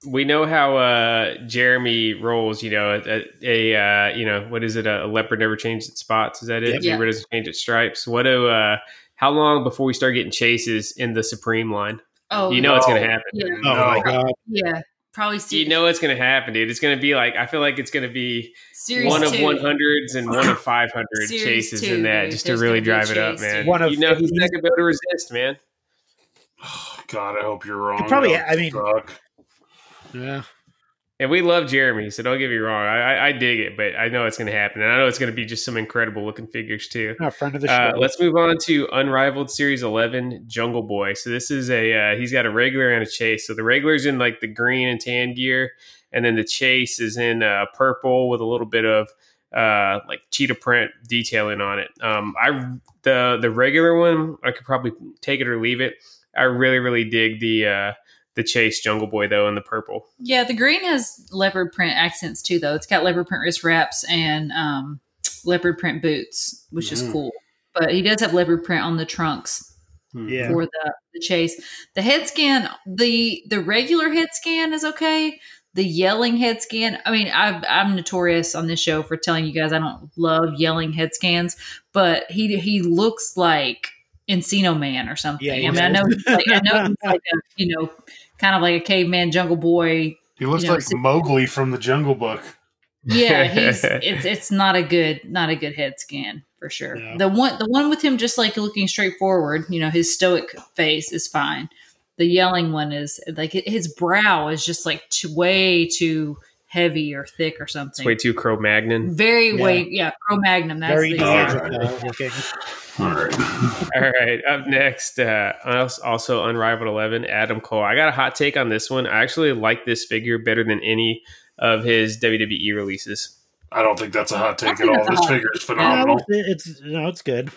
we know how uh, Jeremy rolls. You know, a, a uh, you know what is it? A, leopard never changes its spots. Is that it? Yeah. Zebra doesn't change its stripes. What do? Uh, how long before we start getting chases in the Supreme line? Oh, you know it's going to happen. Yeah. Oh No. my god. yeah, probably You know it's going to happen, dude. It's going to be like I feel like it's going to be series one of two. one hundreds and one of five hundred Series chases two, in that, dude. just to There's really gonna be a drive it up, man. One of you know he's not going to be able to resist, man. [sighs] God, I hope you're wrong. probably- I mean- suck. Yeah. And we love Jeremy, so don't get me wrong. I, I, I dig it, but I know it's going to happen, and I know it's going to be just some incredible looking figures too. A friend of the show. Uh, let's move on to Unrivaled Series 11, Jungle Boy. So this is a uh, he's got a regular and a chase. So the regular's in like the green and tan gear, and then the chase is in uh, purple with a little bit of uh, like cheetah print detailing on it. Um, I the the regular one I could probably take it or leave it. I really really dig the uh, the chase Jungle Boy though in the purple. Yeah, the green has leopard print accents too, though. It's got leopard print wrist wraps and um, leopard print boots, which is Mm. cool. But he does have leopard print on the trunks yeah. for the, the chase. The head scan, the the regular head scan is okay. The yelling head scan, I mean, I've, I'm notorious on this show for telling you guys I don't love yelling head scans, but he he looks like Encino Man or something. Yeah, I mean, I know like, I know [laughs] he's like a you know kind of like a caveman jungle boy He looks You know, like so- Mowgli from the Jungle Book. yeah, [laughs] he's it's it's not a good not a good head scan for sure. No. The one the one with him just like looking straight forward, you know, his stoic face is fine. The yelling one is like his brow is just like too, way too heavy or thick or It's something. way too Cro Magnon. Very Yeah. way yeah, Pro Magnum. That's Very the Alright. Neanderthal looking. All right. All right, up next, uh, also Unrivaled 11, Adam Cole. I got a hot take on this one. I actually like this figure better than any of his WWE releases. I don't think that's a hot take at all. This figure is No, phenomenal. it's, it's no, it's good.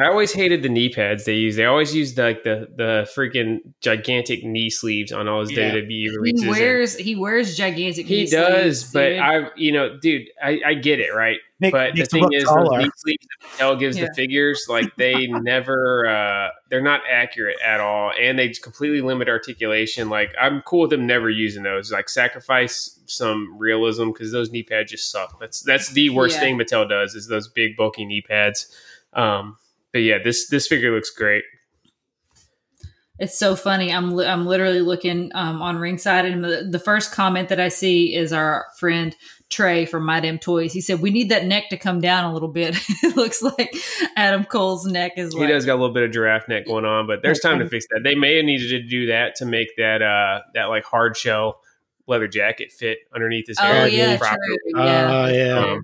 I always hated the knee pads they use. They always use the, like the the freaking gigantic knee sleeves on all his Yeah. WWE releases. he and- wears he wears gigantic he knee does, sleeves, but dude. I, you know, dude, I, I get it, right? Make, but the thing is, those knee sleeves that Mattel gives Yeah. the figures, like they [laughs] never, uh, they're not accurate at all, and they completely limit articulation. Like I'm cool with them never using those. Like sacrifice some realism because those knee pads just suck. That's that's the worst Yeah. thing Mattel does is those big bulky knee pads. Um, but yeah, this this figure looks great. It's so funny. I'm li- I'm literally looking um, on ringside, and the, the first comment that I see is our friend Trey from My Damn Toys. He said, "We need that neck to come down a little bit." [laughs] it looks like Adam Cole's neck is He like does got a little bit of giraffe neck going on, but there's time to fix that. They may have needed to do that to make that uh that like hard shell leather jacket fit underneath his Oh hair yeah, properly. true. Yeah, Uh, yeah. Um,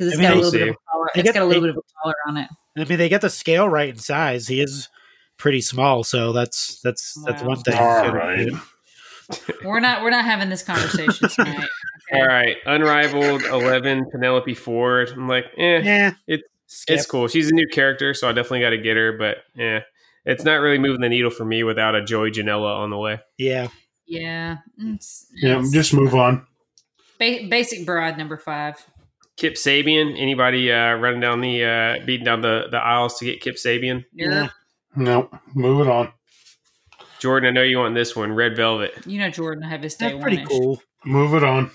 because it's I mean, got a we'll little bit of see. a collar. They It's get- got a little they- bit of a collar on it. I mean, they get the scale right in size. He is pretty small, so that's that's that's one thing. All right. [laughs] We're not we're not having this conversation [laughs] tonight. Okay? All right, unrivaled eleven Penelope Ford. I'm like, eh, Yeah, It- Skip. it's cool. She's a new character, so I definitely got to get her. But yeah, it's not really moving the needle for me without a Joey Janela on the way. Yeah, Yeah, it's, Yeah, it's just move on. ba- basic broad number five. Kip Sabian. Anybody uh, running down the uh, beating down the, the aisles to get Kip Sabian? You're, No, move it on. Jordan, I know you want this one, Red Velvet. You know, Jordan I have his day that's pretty one. cool. Move it on.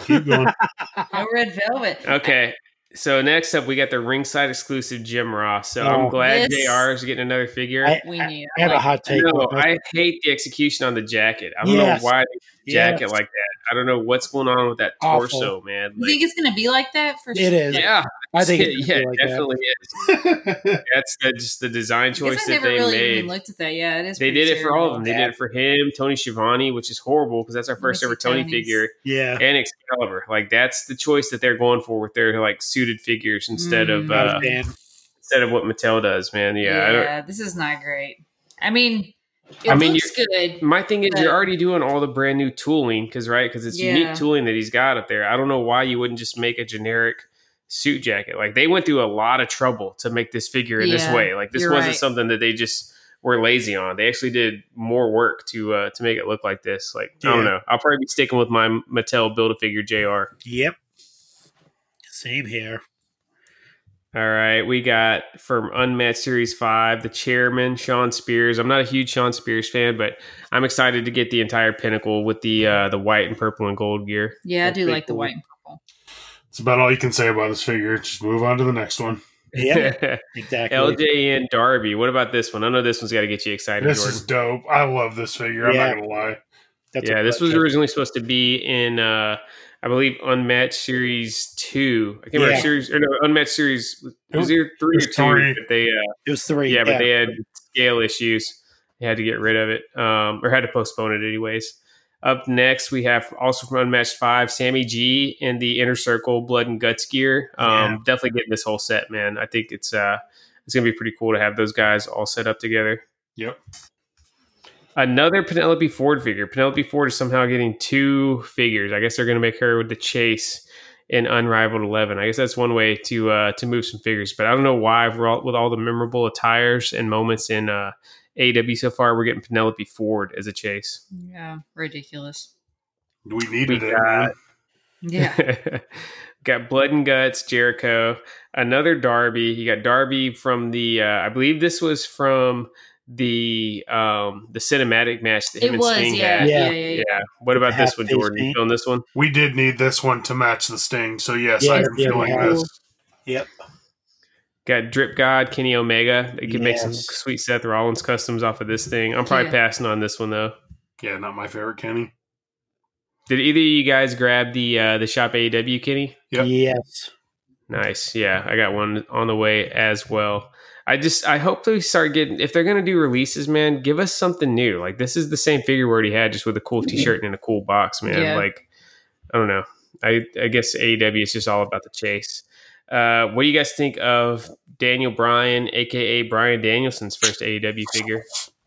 Keep going. [laughs] [laughs] Oh, red velvet. Okay. So next up, we got the ringside exclusive Jim Ross. So I'm Oh. glad This- JR is getting another figure. I- We need. I have a hot take. no, on. I hate the execution on the jacket. I don't Yes. know why the jacket Yes. like that. I don't know what's going on with that Awful. torso, man. You think it's going to be like that for? sure? It is. yeah, I think it's [laughs] yeah, gonna like definitely is. [laughs] That's the, just the design choice guess I that they really made. even looked at that. Yeah, it is. They pretty did it for all of them. They Yeah. did it for him, Tony Schiavone, which is horrible because that's our first ever Tony Tony's. figure, Yeah, and Excalibur. Like that's the choice that they're going for with their like suited figures instead of Mm. not uh, instead of what Mattel does, man. Yeah, I don't, Yeah, this is not great. I mean, it I mean, looks good. My thing is, But- you're already doing all the brand new tooling, because right, because it's Yeah. unique tooling that he's got up there. I don't know why you wouldn't just make a generic suit jacket. Like they went through a lot of trouble to make this figure in this way. Like this wasn't right. something that they just were lazy on. They actually did more work to uh, to make it look like this. Like I don't know. I'll probably be sticking with my Mattel Build a Figure Jr. Yep. Same here. All right, we got from Unmatched Series 5, the chairman, Shawn Spears. I'm not a huge Shawn Spears fan, but I'm excited to get the entire pinnacle with the uh, the white and purple and gold gear. Yeah, I do pretty like the white and purple. It's about all you can say about this figure. Just move on to the next one. Yeah, [laughs] exactly. LJN Darby. What about this one? I know this one's got to get you excited, This Jordan. is dope. I love this figure. I'm not gonna lie. That's yeah, this was originally supposed to be in, uh, I believe, Unmatched Series 2. I can't remember series, or no, Unmatched Series, it was It either 3 or was 2. three. But they, uh, It was three. yeah, but they had scale issues. They had to get rid of it, um, or had to postpone it anyways. Up next, we have also from Unmatched Five, Sammy G in the Inner Circle Blood and Guts gear. Um, Yeah. Definitely getting this whole set, man. I think it's uh, it's gonna be pretty cool to have those guys all set up together. Yep. Another Penelope Ford figure. Penelope Ford is somehow getting two figures. I guess they're going to make her with the chase in Unrivaled Eleven. I guess that's one way to uh, to move some figures. But I don't know why, for all, with all the memorable attires and moments in uh, AW so far, we're getting Penelope Ford as a chase. Yeah, ridiculous. We needed We it, got- man. Yeah, [laughs] got Blood and Guts, Jericho, another Darby. You got Darby from the, uh, I believe this was from the um the cinematic match that him it and. Sting Yeah, had. yeah, Yeah. yeah, yeah. Yeah. What about this one, Jordan? You paint. feeling this one? We did need this one to match the sting. So yes, Yeah, I am yeah, we feeling have. this. Yep. Got Drip God, Kenny Omega. They could make some Yes. sweet Seth Rollins customs off of this thing. I'm probably Yeah. passing on this one though. Yeah, not my favorite Kenny. Did either of you guys grab the uh, the shop AEW Kenny? Yep. Yes. Nice. Yeah, I got one on the way as well. I just I hope they start getting if they're gonna do releases, man, give us something new. Like this is the same figure we already had, just with a cool t shirt and a cool box, man. Yeah. Like I don't know. I I guess AEW is just all about the chase. Uh, what do you guys think of Daniel Bryan, aka Bryan Danielson's first AEW figure?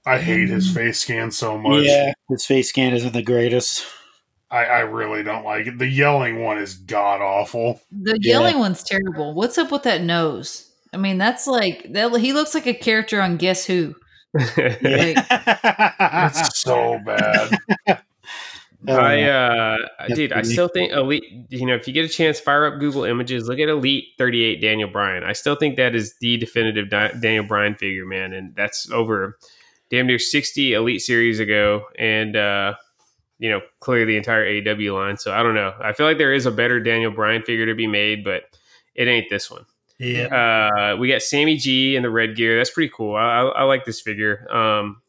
I hate his face scan so much. Yeah. His face scan isn't the greatest. I, I really don't like it. The yelling one is god awful. The Yeah. yelling one's terrible. What's up with that nose? I mean, that's like that. He looks like a character on Guess Who. It's [laughs] so bad. [laughs] I uh dude, I still think elite you know, if you get a chance, fire up Google images, look at Elite 38 Daniel Bryan. I still think that is the definitive Di- Daniel Bryan figure, man, and that's over damn near 60 Elite series ago and uh you know, clearly the entire AEW line. So I don't know. I feel like there is a better Daniel Bryan figure to be made, but it ain't this one. Yeah. Uh, we got Sammy G in the red gear. That's pretty cool. I, I, I like this figure. Um,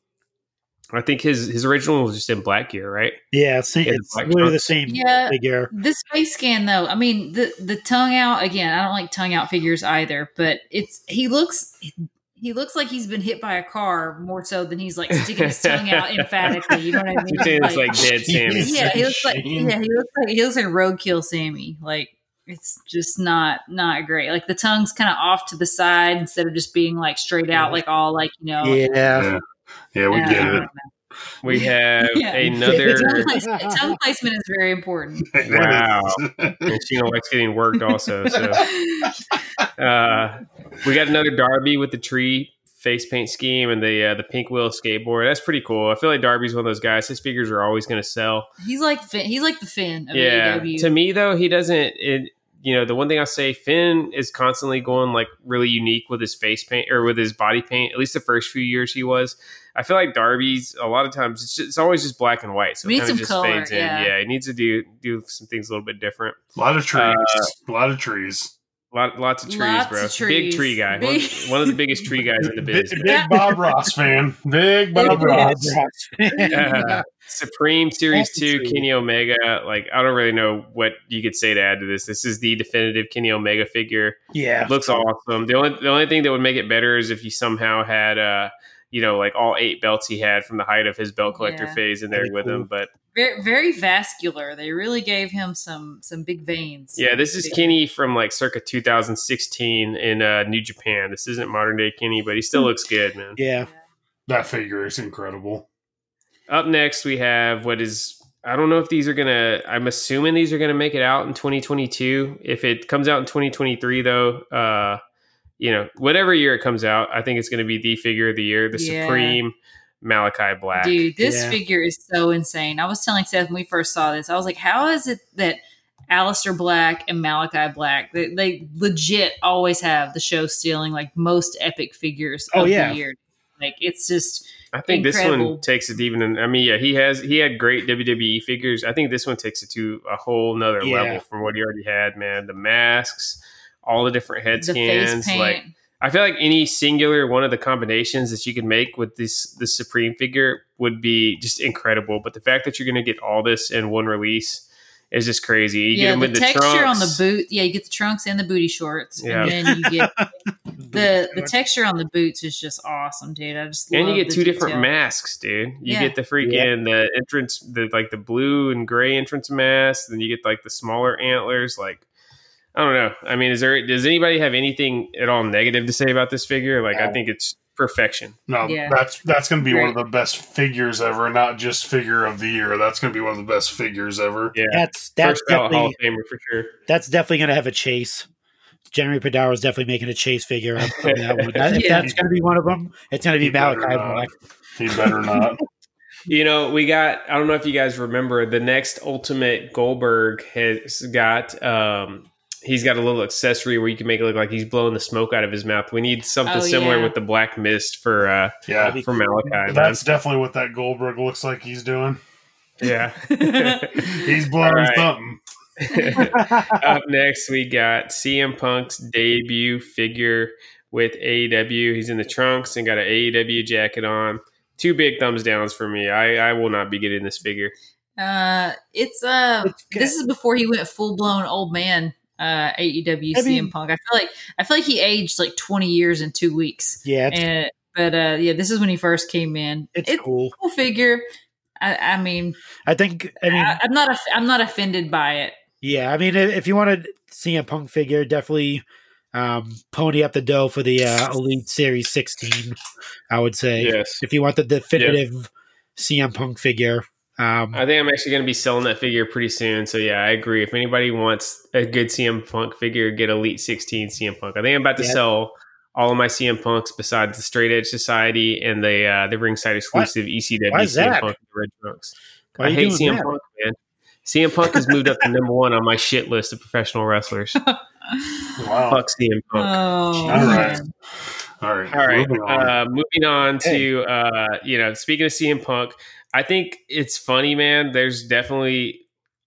I think his his original was just in black gear, right? Yeah. Same, it's like literally the same Yeah. figure. This face scan, though, I mean, the the tongue out again. I don't like tongue out figures either, but it's he looks he looks like he's been hit by a car more so than he's like sticking his tongue [laughs] out emphatically. You know what I mean? You're saying it's like dead Sammy. yeah, he looks like yeah, he looks like he looks like roadkill Sammy. Like it's just not not great. Like the tongue's kind of off to the side instead of just being like straight out, like all like you know. Yeah. Yeah, yeah, we uh, get it. We have Yeah. another. Tongue, placement, tongue placement is very important. [laughs] Wow. and she likes getting worked also. [laughs] So uh, we got another Darby with the tree face paint scheme and the uh, the pink wheel skateboard. That's pretty cool. I feel like Darby's one of those guys. His figures are always going to sell. He's like Finn, he's like the Finn of yeah. AEW. To me though, he doesn't. It, you know, the one thing I'll say, Finn is constantly going like really unique with his face paint or with his body paint. At least the first few years he was. I feel like Darby's a lot of times it's, just, it's always just black and white, so We it kind of some just color, fades in. yeah. Yeah, he needs to do do some things a little bit different. A lot of trees. Uh, a lot of trees. Lot, lots of trees, Lots bro. of Big tree guy. Big- One, one of the biggest tree guys in the [laughs] Big, biz. big man. Bob Ross fan. Big Bob Ross. Uh, [laughs] Supreme Series That's 2. Kenny Omega. Like, I don't really know what you could say to add to this. This is the definitive Kenny Omega figure. Yeah. Looks awesome. The only the only thing that would make it better is if you somehow had uh you know, like all eight belts he had from the height of his belt collector Yeah. phase in there Pretty with cool. him. But very, very vascular. They really gave him some some big veins. yeah, this is Kenny from like circa 2016 in uh, New Japan. This isn't modern day Kenny, but he still looks good, man. Yeah. That figure is incredible. Up next, we have what is I don't know if these are gonna. I'm assuming these are gonna make it out in 2022. If it comes out in 2023, though, uh, you know, whatever year it comes out, I think it's gonna be the figure of the year, the Yeah. Supreme Malachi Black. Dude, this Yeah. figure is so insane. I was telling Seth when we first saw this, I was like, how is it that Aleister Black and Malachi Black, they, they legit always have the show stealing like most epic figures Oh, of yeah. the year. Like it's just I think this one takes it even. I mean, yeah, he has he had great WWE figures. I think this one takes it to a whole nother Yeah. level from what he already had. Man, the masks, all the different head the face scans, paint. like I feel like any singular one of the combinations that you could make with this this Supreme figure would be just incredible. But the fact that you're going to get all this in one release is just crazy. You get yeah, them the with the texture on the trunks. boot. Yeah, you get the trunks and the booty shorts, Yeah. and then you get [laughs] the the texture on the boots is just awesome, dude. I just And you get the two different masks, dude. You Yeah. get the freaking the entrance, the like the blue and gray entrance mask. Then you get like the smaller antlers. Like I don't know. I mean, is there does anybody have anything at all negative to say about this figure? Like I think it's perfection. No, Yeah. that's that's going to be one of the best figures ever, not just figure of the year. That's going to be one of the best figures ever. Yeah, That's that's first ballot Hall definitely of Famer for sure. that's definitely going to have a chase. Jeremy Padawer is definitely making a chase figure of of that one. [laughs] That- If Yeah. that's going to be one of them, it's going to be He better Malachi not. Black. He better not. [laughs] You know, we got. I don't know if you guys remember the next Ultimate Goldberg has got. um He's got a little accessory where you can make it look like he's blowing the smoke out of his mouth. We need something Oh, similar yeah. with the black mist for uh Yeah, for Malachi. man. that's definitely what that Goldberg looks like he's doing. yeah. [laughs] He's [laughs] blowing All right. something. [laughs] Up next, we got CM Punk's debut figure with AEW. He's in the trunks and got an AEW jacket on. Two big thumbs downs for me. I, I will not be getting this figure. Uh, it's uh, It's this is before he went full blown old man. Uh, AEW I CM mean- Punk. I feel like I feel like he aged like twenty years in two weeks. Yeah, And but uh, yeah, this is when he first came in. it's It's cool. cool figure. I, I mean, I think. I mean, I, I'm not aff- I'm not offended by it. yeah. I mean, if if you want to see a punk figure, definitely um, pony up the dough for the uh, Elite Series 16. I would say Yes. if you want the definitive CM Punk figure. Um, I think I'm actually going to be selling that figure pretty soon. So, yeah, I agree. If anybody wants a good CM Punk figure, get Elite 16 CM Punk. I think I'm about to Yeah. sell all of my CM Punks besides the Straight Edge Society and the uh, the ringside exclusive ECW Why is CM that? Punk Red Trunks. Why I you hate doing CM that? Punk, man. CM Punk has moved up to number one on my shit list of professional wrestlers. [laughs] Wow. Fuck CM Punk. Oh, all right. All right. All right. moving on. Uh, moving on to uh, you know, speaking of CM Punk, I think it's funny, man. There's definitely,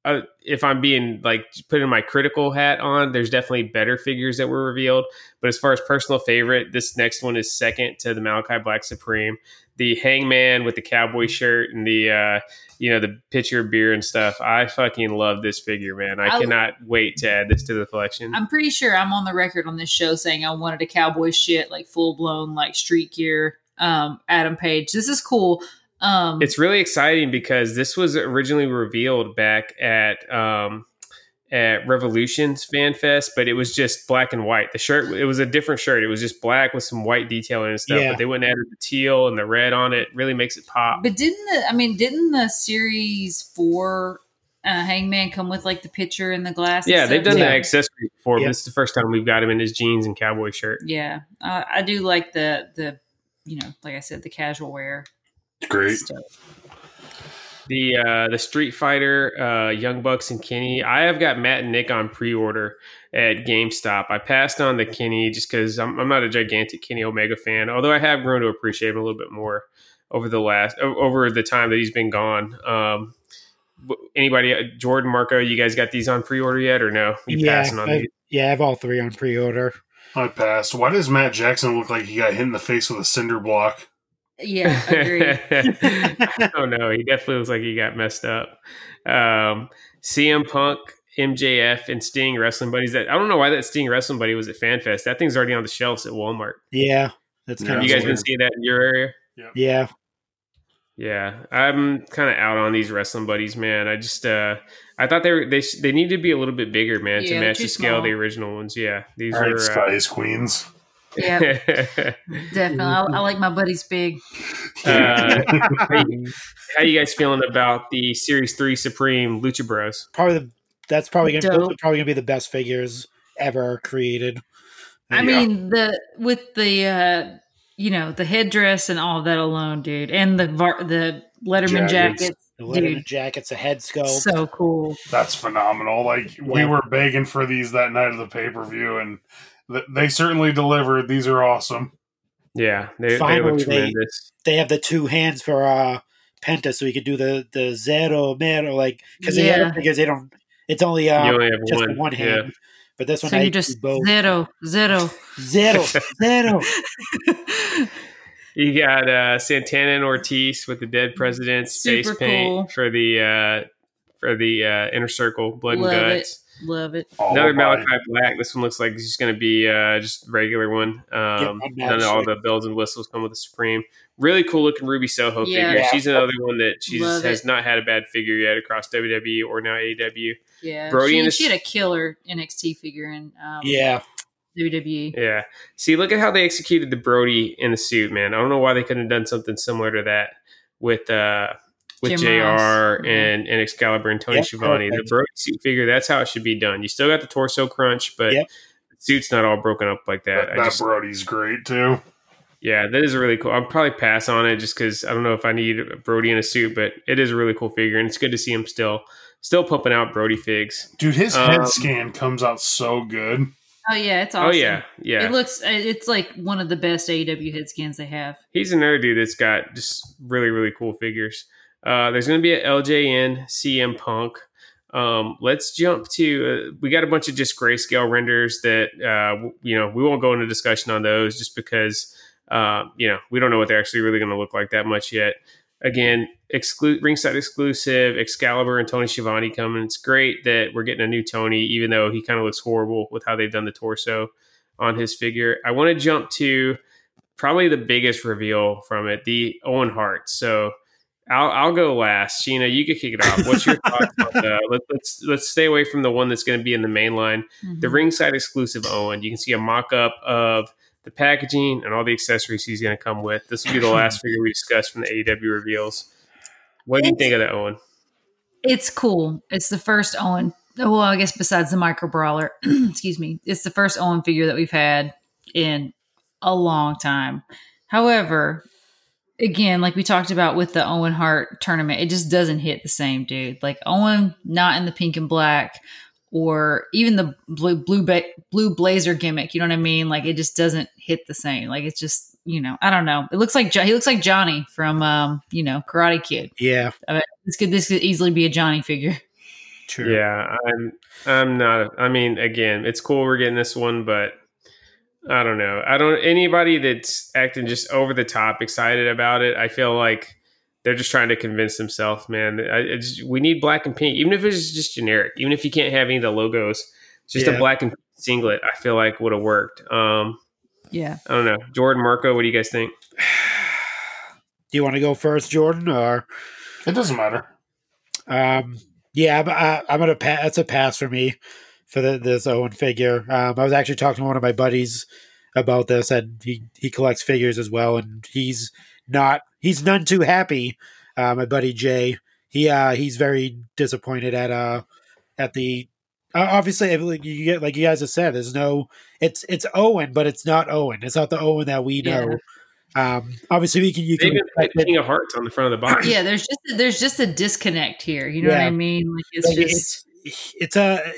uh, if I'm being like putting my critical hat on, there's definitely better figures that were revealed. But as far as personal favorite, this next one is second to the Malachi Black Supreme. the hangman with the cowboy shirt and the uh, you know the pitcher of beer and stuff. I fucking love this figure, man. I, I- cannot wait to add this to the collection. I'm pretty sure I'm on the record on this show saying I wanted a cowboy shit, like full blown, like street gear. Um, Adam Page. This is cool. Um, it's really exciting because this was originally revealed back at um, at Revolutions Fan Fest, but it was just black and white. The shirt it was a different shirt. It was just black with some white detailing and stuff. Yeah. But they went and added the teal and the red on it. Really makes it pop. but didn't the? I mean, didn't the series four uh, Hangman come with like the picture and the glass? Yeah, they've done Yeah. the accessories before. Yeah. But this is the first time we've got him in his jeans and cowboy shirt. Yeah, uh, I do like the the you know, like I said, the casual wear Great. stuff. The uh, the Street Fighter, uh, Young Bucks and Kenny. I have got Matt and Nick on pre order at GameStop. I passed on the Kenny just because I'm, I'm not a gigantic Kenny Omega fan, although I have grown to appreciate him a little bit more over the last over the time that he's been gone. Um, anybody, uh, Jordan, Marco, you guys got these on pre order yet or no? You yeah, passing on I, these? yeah, I have all three on pre-order. I passed. Why does Matt Jackson look like he got hit in the face with a cinder block? Yeah, agreed. [laughs] oh no, he definitely looks like he got messed up. Um, CM Punk, MJF, and Sting wrestling buddies. That I don't know why that Sting wrestling buddy was at FanFest. That thing's already on the shelves at Walmart. Yeah, that's kind Have of you guys been seeing that in your area? yeah. Yeah, I'm kind of out on these wrestling buddies, man. I just uh I thought they were they sh- they need to be a little bit bigger, man, Yeah, to match too the scale of the original ones. Yeah, these All right, are. Spice Queens. Yeah, [laughs] definitely. I, I like my buddies big. uh, how, you, [laughs] how you guys feeling about the Series Three Supreme Lucha Bros? Probably the, that's probably gonna those Dope. are probably gonna be the best figures ever created. I Yeah. mean, the with the uh you know the headdress and all of that alone, dude, and the var- the Letterman Jackets. jackets, The Letterman Dude. jackets, the head sculpt. so cool. That's phenomenal. Like we Yeah. were begging for these that night of the pay per view, and th- they certainly delivered. These are awesome. Yeah, they, they Finally, look they- tremendous. they have the two hands for uh Penta, so you could do the the zero mero like because the Yeah. other figures they don't. It's only uh, only have just one. one, hand, Yeah. but this one So I you just do both. zero zero. zero zero. You got uh, Santana and Ortiz with the dead president's face paint cool. for the uh, for the uh, inner circle, blood Love and it. Guts. Love it. All Another about Malachi Black. This one looks like it's just going to be uh, just regular one. Um, unmatched. none of all the bells and whistles come with the Supreme. Really cool looking Ruby Soho Yeah. figure. Yeah. She's another one that she Love has it. not had a bad figure yet across WWE or now AEW. Yeah, Brody she, and she had a killer NXT figure in um, Yeah, WWE. Yeah. See, look at how they executed the Brodie in the suit, man. I don't know why they couldn't have done something similar to that with uh with Jim JR Ross. Mhm. and, and Excalibur and Tony Yep, Schiavone. The perfect. Brodie suit figure, that's how it should be done. You still got the torso crunch, but Yep. the suit's not all broken up like that. that. I That just, Brodie's great too. yeah, that is really cool. I'll probably pass on it just because I don't know if I need a Brodie in a suit, but it is a really cool figure, and it's good to see him still still pumping out Brodie figs. Dude, his Um, head scan comes out so good. Oh yeah, it's awesome. Oh yeah, yeah. It looks. It's like one of the best AEW head scans they have. he's another dude that's got just really really cool figures. Uh, there's going to be a LJN CM Punk. Um, let's jump to uh, we got a bunch of just grayscale renders that uh, w- you know we won't go into discussion on those just because uh, you know we don't know what they're actually really going to look like that much yet. Again, ringside exclusive Excalibur and Tony Schiavone coming. It's great that we're getting a new Tony, even though he kind of looks horrible with how they've done the torso on his figure. I want to jump to probably the biggest reveal from it, the Owen Hart. So I'll, I'll go last. Sheena, you can kick it off. What's your [laughs] thoughts on the, let, let's let's stay away from the one that's going to be in the main line. The Mhm. ringside exclusive Owen. You can see a mock up of the packaging and all the accessories he's going to come with. This will be the [laughs] last figure we discuss from the AEW reveals. What do you think of that Owen? It's cool. It's the first Owen. Well, I guess besides the micro brawler, [clears throat] excuse me, it's the first Owen figure that we've had in a long time. However, again, like we talked about with the Owen Hart tournament, it just doesn't hit the same, dude. Like Owen, not in the pink and black, or even the blue blue ba- blue blazer gimmick. You know what I mean? Like it just doesn't hit the same. Like it's just you know I don't know. It looks like Jo- he looks like Johnny from um you know Karate Kid. yeah, I mean, this could this could easily be a Johnny figure. true. Yeah, I'm I'm not. I mean, again, it's cool we're getting this one, but I don't know. I don't anybody that's acting just over the top excited about it. I feel like they're just trying to convince themselves, man. I, I just, we need black and pink, even if it's just generic. Even if you can't have any of the logos, just Yeah. a black and pink singlet. I feel like would have worked. Um, Yeah. I don't know, Jordan Marco. What do you guys think? [sighs] Do you want to go first, Jordan, or It doesn't matter. um, yeah, I'm, I, I'm gonna pass. That's a pass for me for the, this Owen figure. Um, I was actually talking to one of my buddies about this, and he he collects figures as well, and he's not he's none too happy. Uh, my buddy Jay, he uh, he's very disappointed at uh at the. Uh, obviously, like you get like you guys have said, there's no. It's it's Owen, but it's not Owen. It's not the Owen that we Yeah. know. Um, obviously, we can you They can even put King of Hearts on the front of the box. Yeah, there's just there's just a disconnect here. You know what I mean? Like it's like, just it's it's a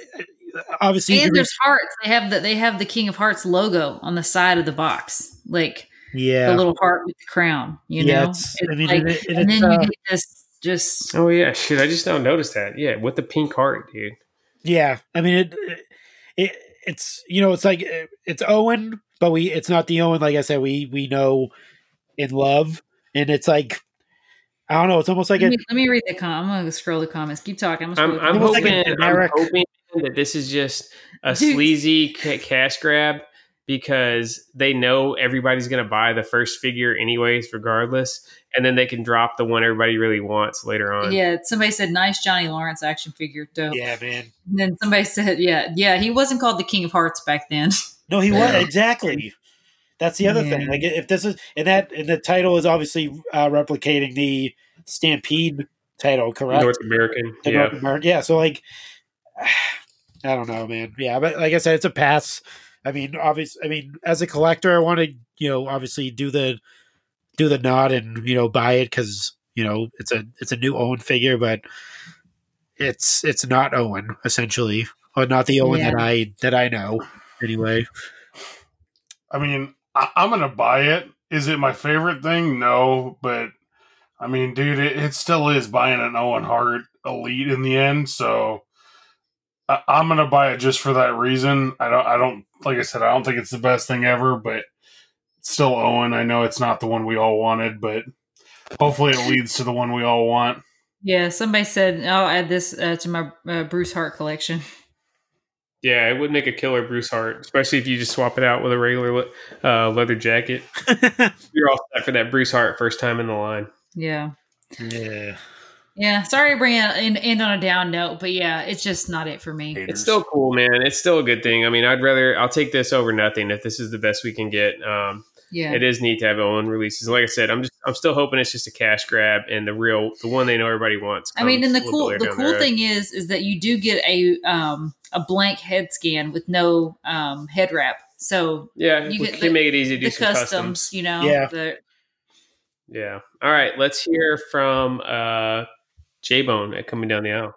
obviously and there's hearts. They have the they have the King of Hearts logo on the side of the box, like yeah the little heart with the crown. You Yeah, know, it's- It's I mean, like- and it- and and it's, then you uh, get this just Oh yeah, shit! I just now noticed that. Yeah, with the pink heart, dude. yeah i mean it, it it's you know it's like it's owen but we it's not the owen like i said we we know in love and it's like i don't know it's almost like let, a me, let me read the com. I'm gonna scroll the comments. Keep talking. I'm, I'm, I'm scroll the almost like hoping. a I'm hoping that this is just a Dude. sleazy cash grab because they know everybody's going to buy the first figure anyways, regardless, and then they can drop the one everybody really wants later on. Yeah, somebody said nice Johnny Lawrence action figure. Dope. yeah man And then somebody said, yeah, yeah, he wasn't called the King of Hearts back then. no he was exactly that's the other thing like if this is and that and the title is obviously uh replicating the stampede title correct North American. The Yeah. North American- yeah. So like, [sighs] I don't know, man. Yeah, but like I said, it's a pass. I mean, obviously, I mean, as a collector, I want to, you know, obviously do the do the nod and you know buy it because you know it's a it's a new Owen figure, but it's it's not Owen essentially, or not the Owen that I that I know anyway. I mean, I, I'm gonna buy it. Is it my favorite thing? No, but I mean, dude, it, it still is buying an Owen Hart Elite in the end. So I, I'm gonna buy it just for that reason. I don't, I don't, like I said, I don't think it's the best thing ever, but still Owen. I know it's not the one we all wanted, but hopefully it leads to the one we all want. Yeah, somebody said I'll add this uh, to my uh, Bruce Hart collection. [laughs] Yeah, it would make a killer Bruce Hart, especially if you just swap it out with a regular le- uh, leather jacket. [laughs] You're all set for that Bruce Hart first time in the line. Yeah, yeah, yeah. Sorry to bring it in, end on a down note, but yeah, it's just not it for me. It's still cool, man. It's still a good thing. I mean, I'd rather I'll take this over nothing if this is the best we can get. Um, Yeah, It is neat to have Owen releases. Like I said, I'm just I'm still hoping it's just a cash grab and the real the one they know everybody wants. I mean, and the cool the cool road. thing is is that you do get a um a blank head scan with no um head wrap. So yeah, you we can the- make it easy to do the some customs, customs. you know, Yeah. the, Yeah. All right, let's hear from uh, J Bone at coming down the aisle.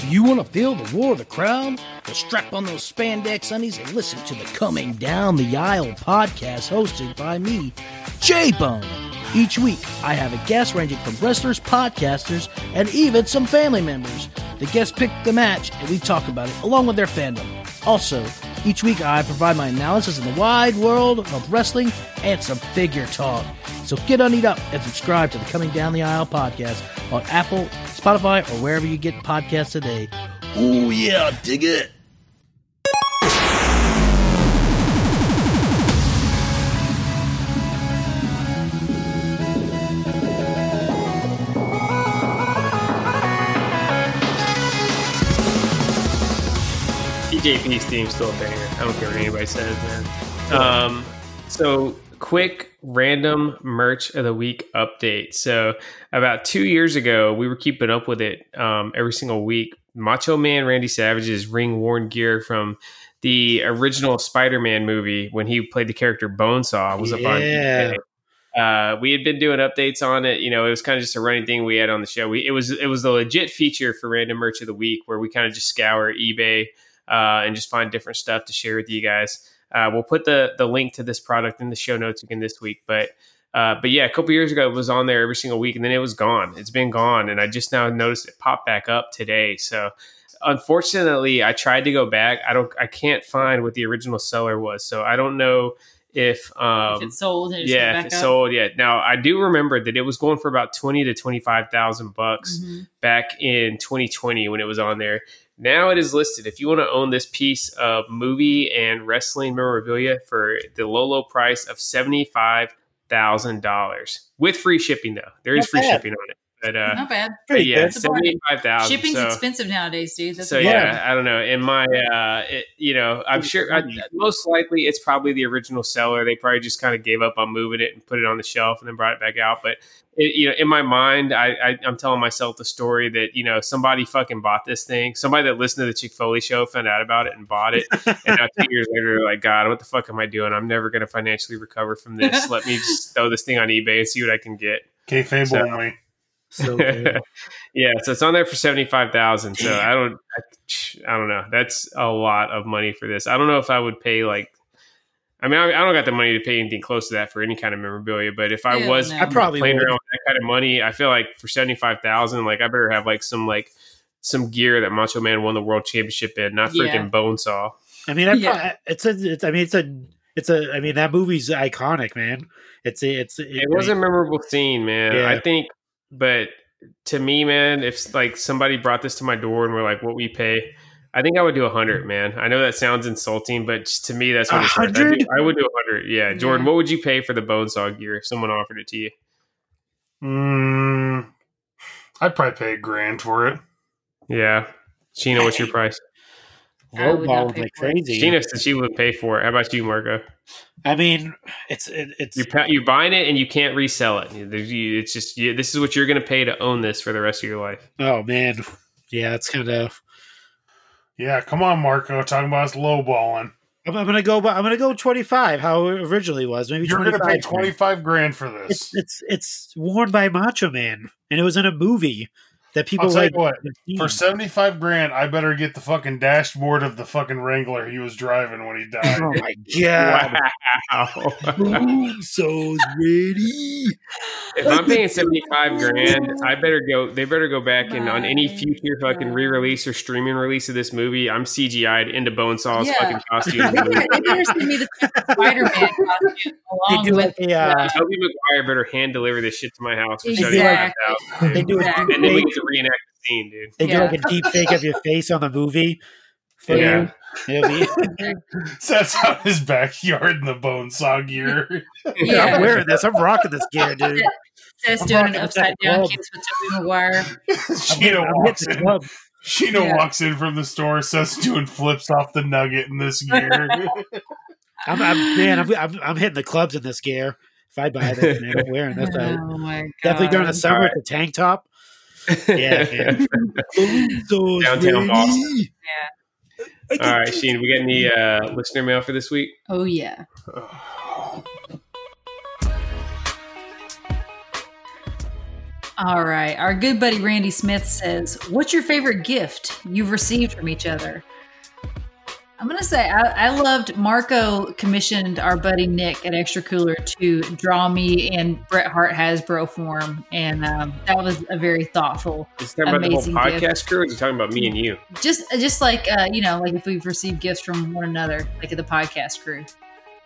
If you want to feel the war of the crowd, well, strap on those spandex undies and listen to the Coming Down the Aisle podcast hosted by me, J Bone. Each week, I have a guest ranging from wrestlers, podcasters, and even some family members. The guests pick the match, and we talk about it along with their fandom. Also, each week I provide my analysis in the wide world of wrestling and some figure talk. So get undied up and subscribe to the Coming Down the Aisle podcast on Apple, Spotify, or wherever you get podcasts today. Oh yeah, dig it. TJP's theme's still a banger. I don't care what anybody says, man. Um, so quick random merch of the week update. So about two years ago, we were keeping up with it um, every single week. Macho Man Randy Savage's ring worn gear from the original Spider-Man movie when he played the character Bonesaw was up on Yeah. eBay. Uh, we had been doing updates on it. You know, it was kind of just a running thing we had on the show. We it was it was a legit feature for random merch of the week where we kind of just scour eBay uh, and just find different stuff to share with you guys. Uh, we'll put the the link to this product in the show notes again this week. But uh, but yeah, a couple years ago it was on there every single week, and then it was gone. It's been gone, and I just now noticed it popped back up today. So unfortunately, I tried to go back. I don't. I can't find what the original seller was, so I don't know if um if it's sold, it yeah, if it's up. sold yet. Now I do remember that it was going for about twenty to twenty five thousand bucks Mhm. back in 2020 when it was on there. Now it is listed. If you want to own this piece of movie and wrestling memorabilia for the low low price of seventy five thousand dollars with free shipping, though there is free bad. shipping on it. But uh, Not bad. but yeah, seventy five thousand. Shipping's so, expensive nowadays, dude. That's so a- yeah, I don't know. In my, uh, it, you know, I'm sure. I, most likely, it's probably the original seller. They probably just kind of gave up on moving it and put it on the shelf and then brought it back out. But it, you know, in my mind, I, I I'm telling myself the story that you know somebody fucking bought this thing. Somebody that listened to the Chick Foley show found out about it and bought it. and now two years later, they're like, God, what the fuck am I doing? I'm never going to financially recover from this. [laughs] Let me just throw this thing on eBay and see what I can get. Kayfabe So- only. So [laughs] uh, yeah, so it's on there for seventy five thousand. So I don't, I, I don't know. That's a lot of money for this. I don't know if I would pay like. I mean, I, I don't got the money to pay anything close to that for any kind of memorabilia. But if I Hell was no. I probably playing would. around with that kind of money, I feel like for seventy five thousand, like I better have like some like some gear that Macho Man won the world championship in, not freaking Yeah. Bonesaw. I mean, I Yeah. pro- it's a. It's, I mean, it's a. It's a. I mean, that movie's iconic, man. It's a, it's. It, It was a memorable scene, man. Yeah. I think, but to me, man, if like somebody brought this to my door and we're like, "What we pay," I think I would do a hundred, man. I know that sounds insulting, but to me, that's what it's worth. I, 100? I would do a hundred. Yeah, Jordan, Yeah. what would you pay for the Bonesaw gear if someone offered it to you? Mm, I'd probably pay a grand for it. Yeah, Sheena, what's your price? I would not lowballing pay like crazy. Sheena said she would pay for it. How about you, Marco? I mean, it's it, it's You're you're buying it and you can't resell it. It's just you, this is what you're going to pay to own this for the rest of your life. oh man, yeah, it's kind of. Yeah, come on, Marco. Talking about us lowballing. I'm, I'm gonna go. I'm gonna go 25. How it originally was. Maybe You're going to pay 25 grand for It's this. it's it's worn by Macho Man, and it was in a movie that people I'll tell like. you what. For 75 grand, I better get the fucking dashboard of the fucking Wrangler he was driving when he died. oh my god! Wow. So's ready. If I'm paying seventy five grand, I better go. They better go back and on any future fucking re release or streaming release of this movie, I'm CGI'd into Bonesaw's Yeah. fucking [laughs] costume. They better, they send me the Spider Man costume They do with like a. Uh, Tobey Maguire better hand deliver this shit to my house for Exactly. seventy five thousand. they do a Exactly. deep And then we fake. get to reenact the scene, dude. They do like a deep fake of your [laughs] face on the movie. For Yeah. you. It'll be, [laughs] [laughs] Sets out his backyard in the Bonesaw gear. Yeah. I'm wearing this. I'm rocking this gear, dude. Seth's I'm doing an upside down club. kiss with Tobey Maguire. Sheena walks the in. club. Sheena Yeah. walks in from the store, says doing flips off the nugget in this gear. I'm, I'm man. I'm, I'm I'm hitting the clubs in this gear. If I buy this, man, I'm wearing this. out. Oh my god! Definitely during the summer Alright. with the tank top. Yeah, [laughs] man. Downtown ready. Boston. I All can right, do Sheen, we got any uh, listener mail for this week? Oh yeah. All right. Our good buddy Randy Smith says, What's your favorite gift you've received from each other? I'm going to say, I, I loved Marco commissioned our buddy Nick at Extra Cooler to draw me in Bret Hart Hasbro form. And um, that was a very thoughtful, Is talking about the whole podcast gift. crew? Or is he talking about me and you? just just like, uh, you know, like if we've received gifts from one another, like the podcast crew.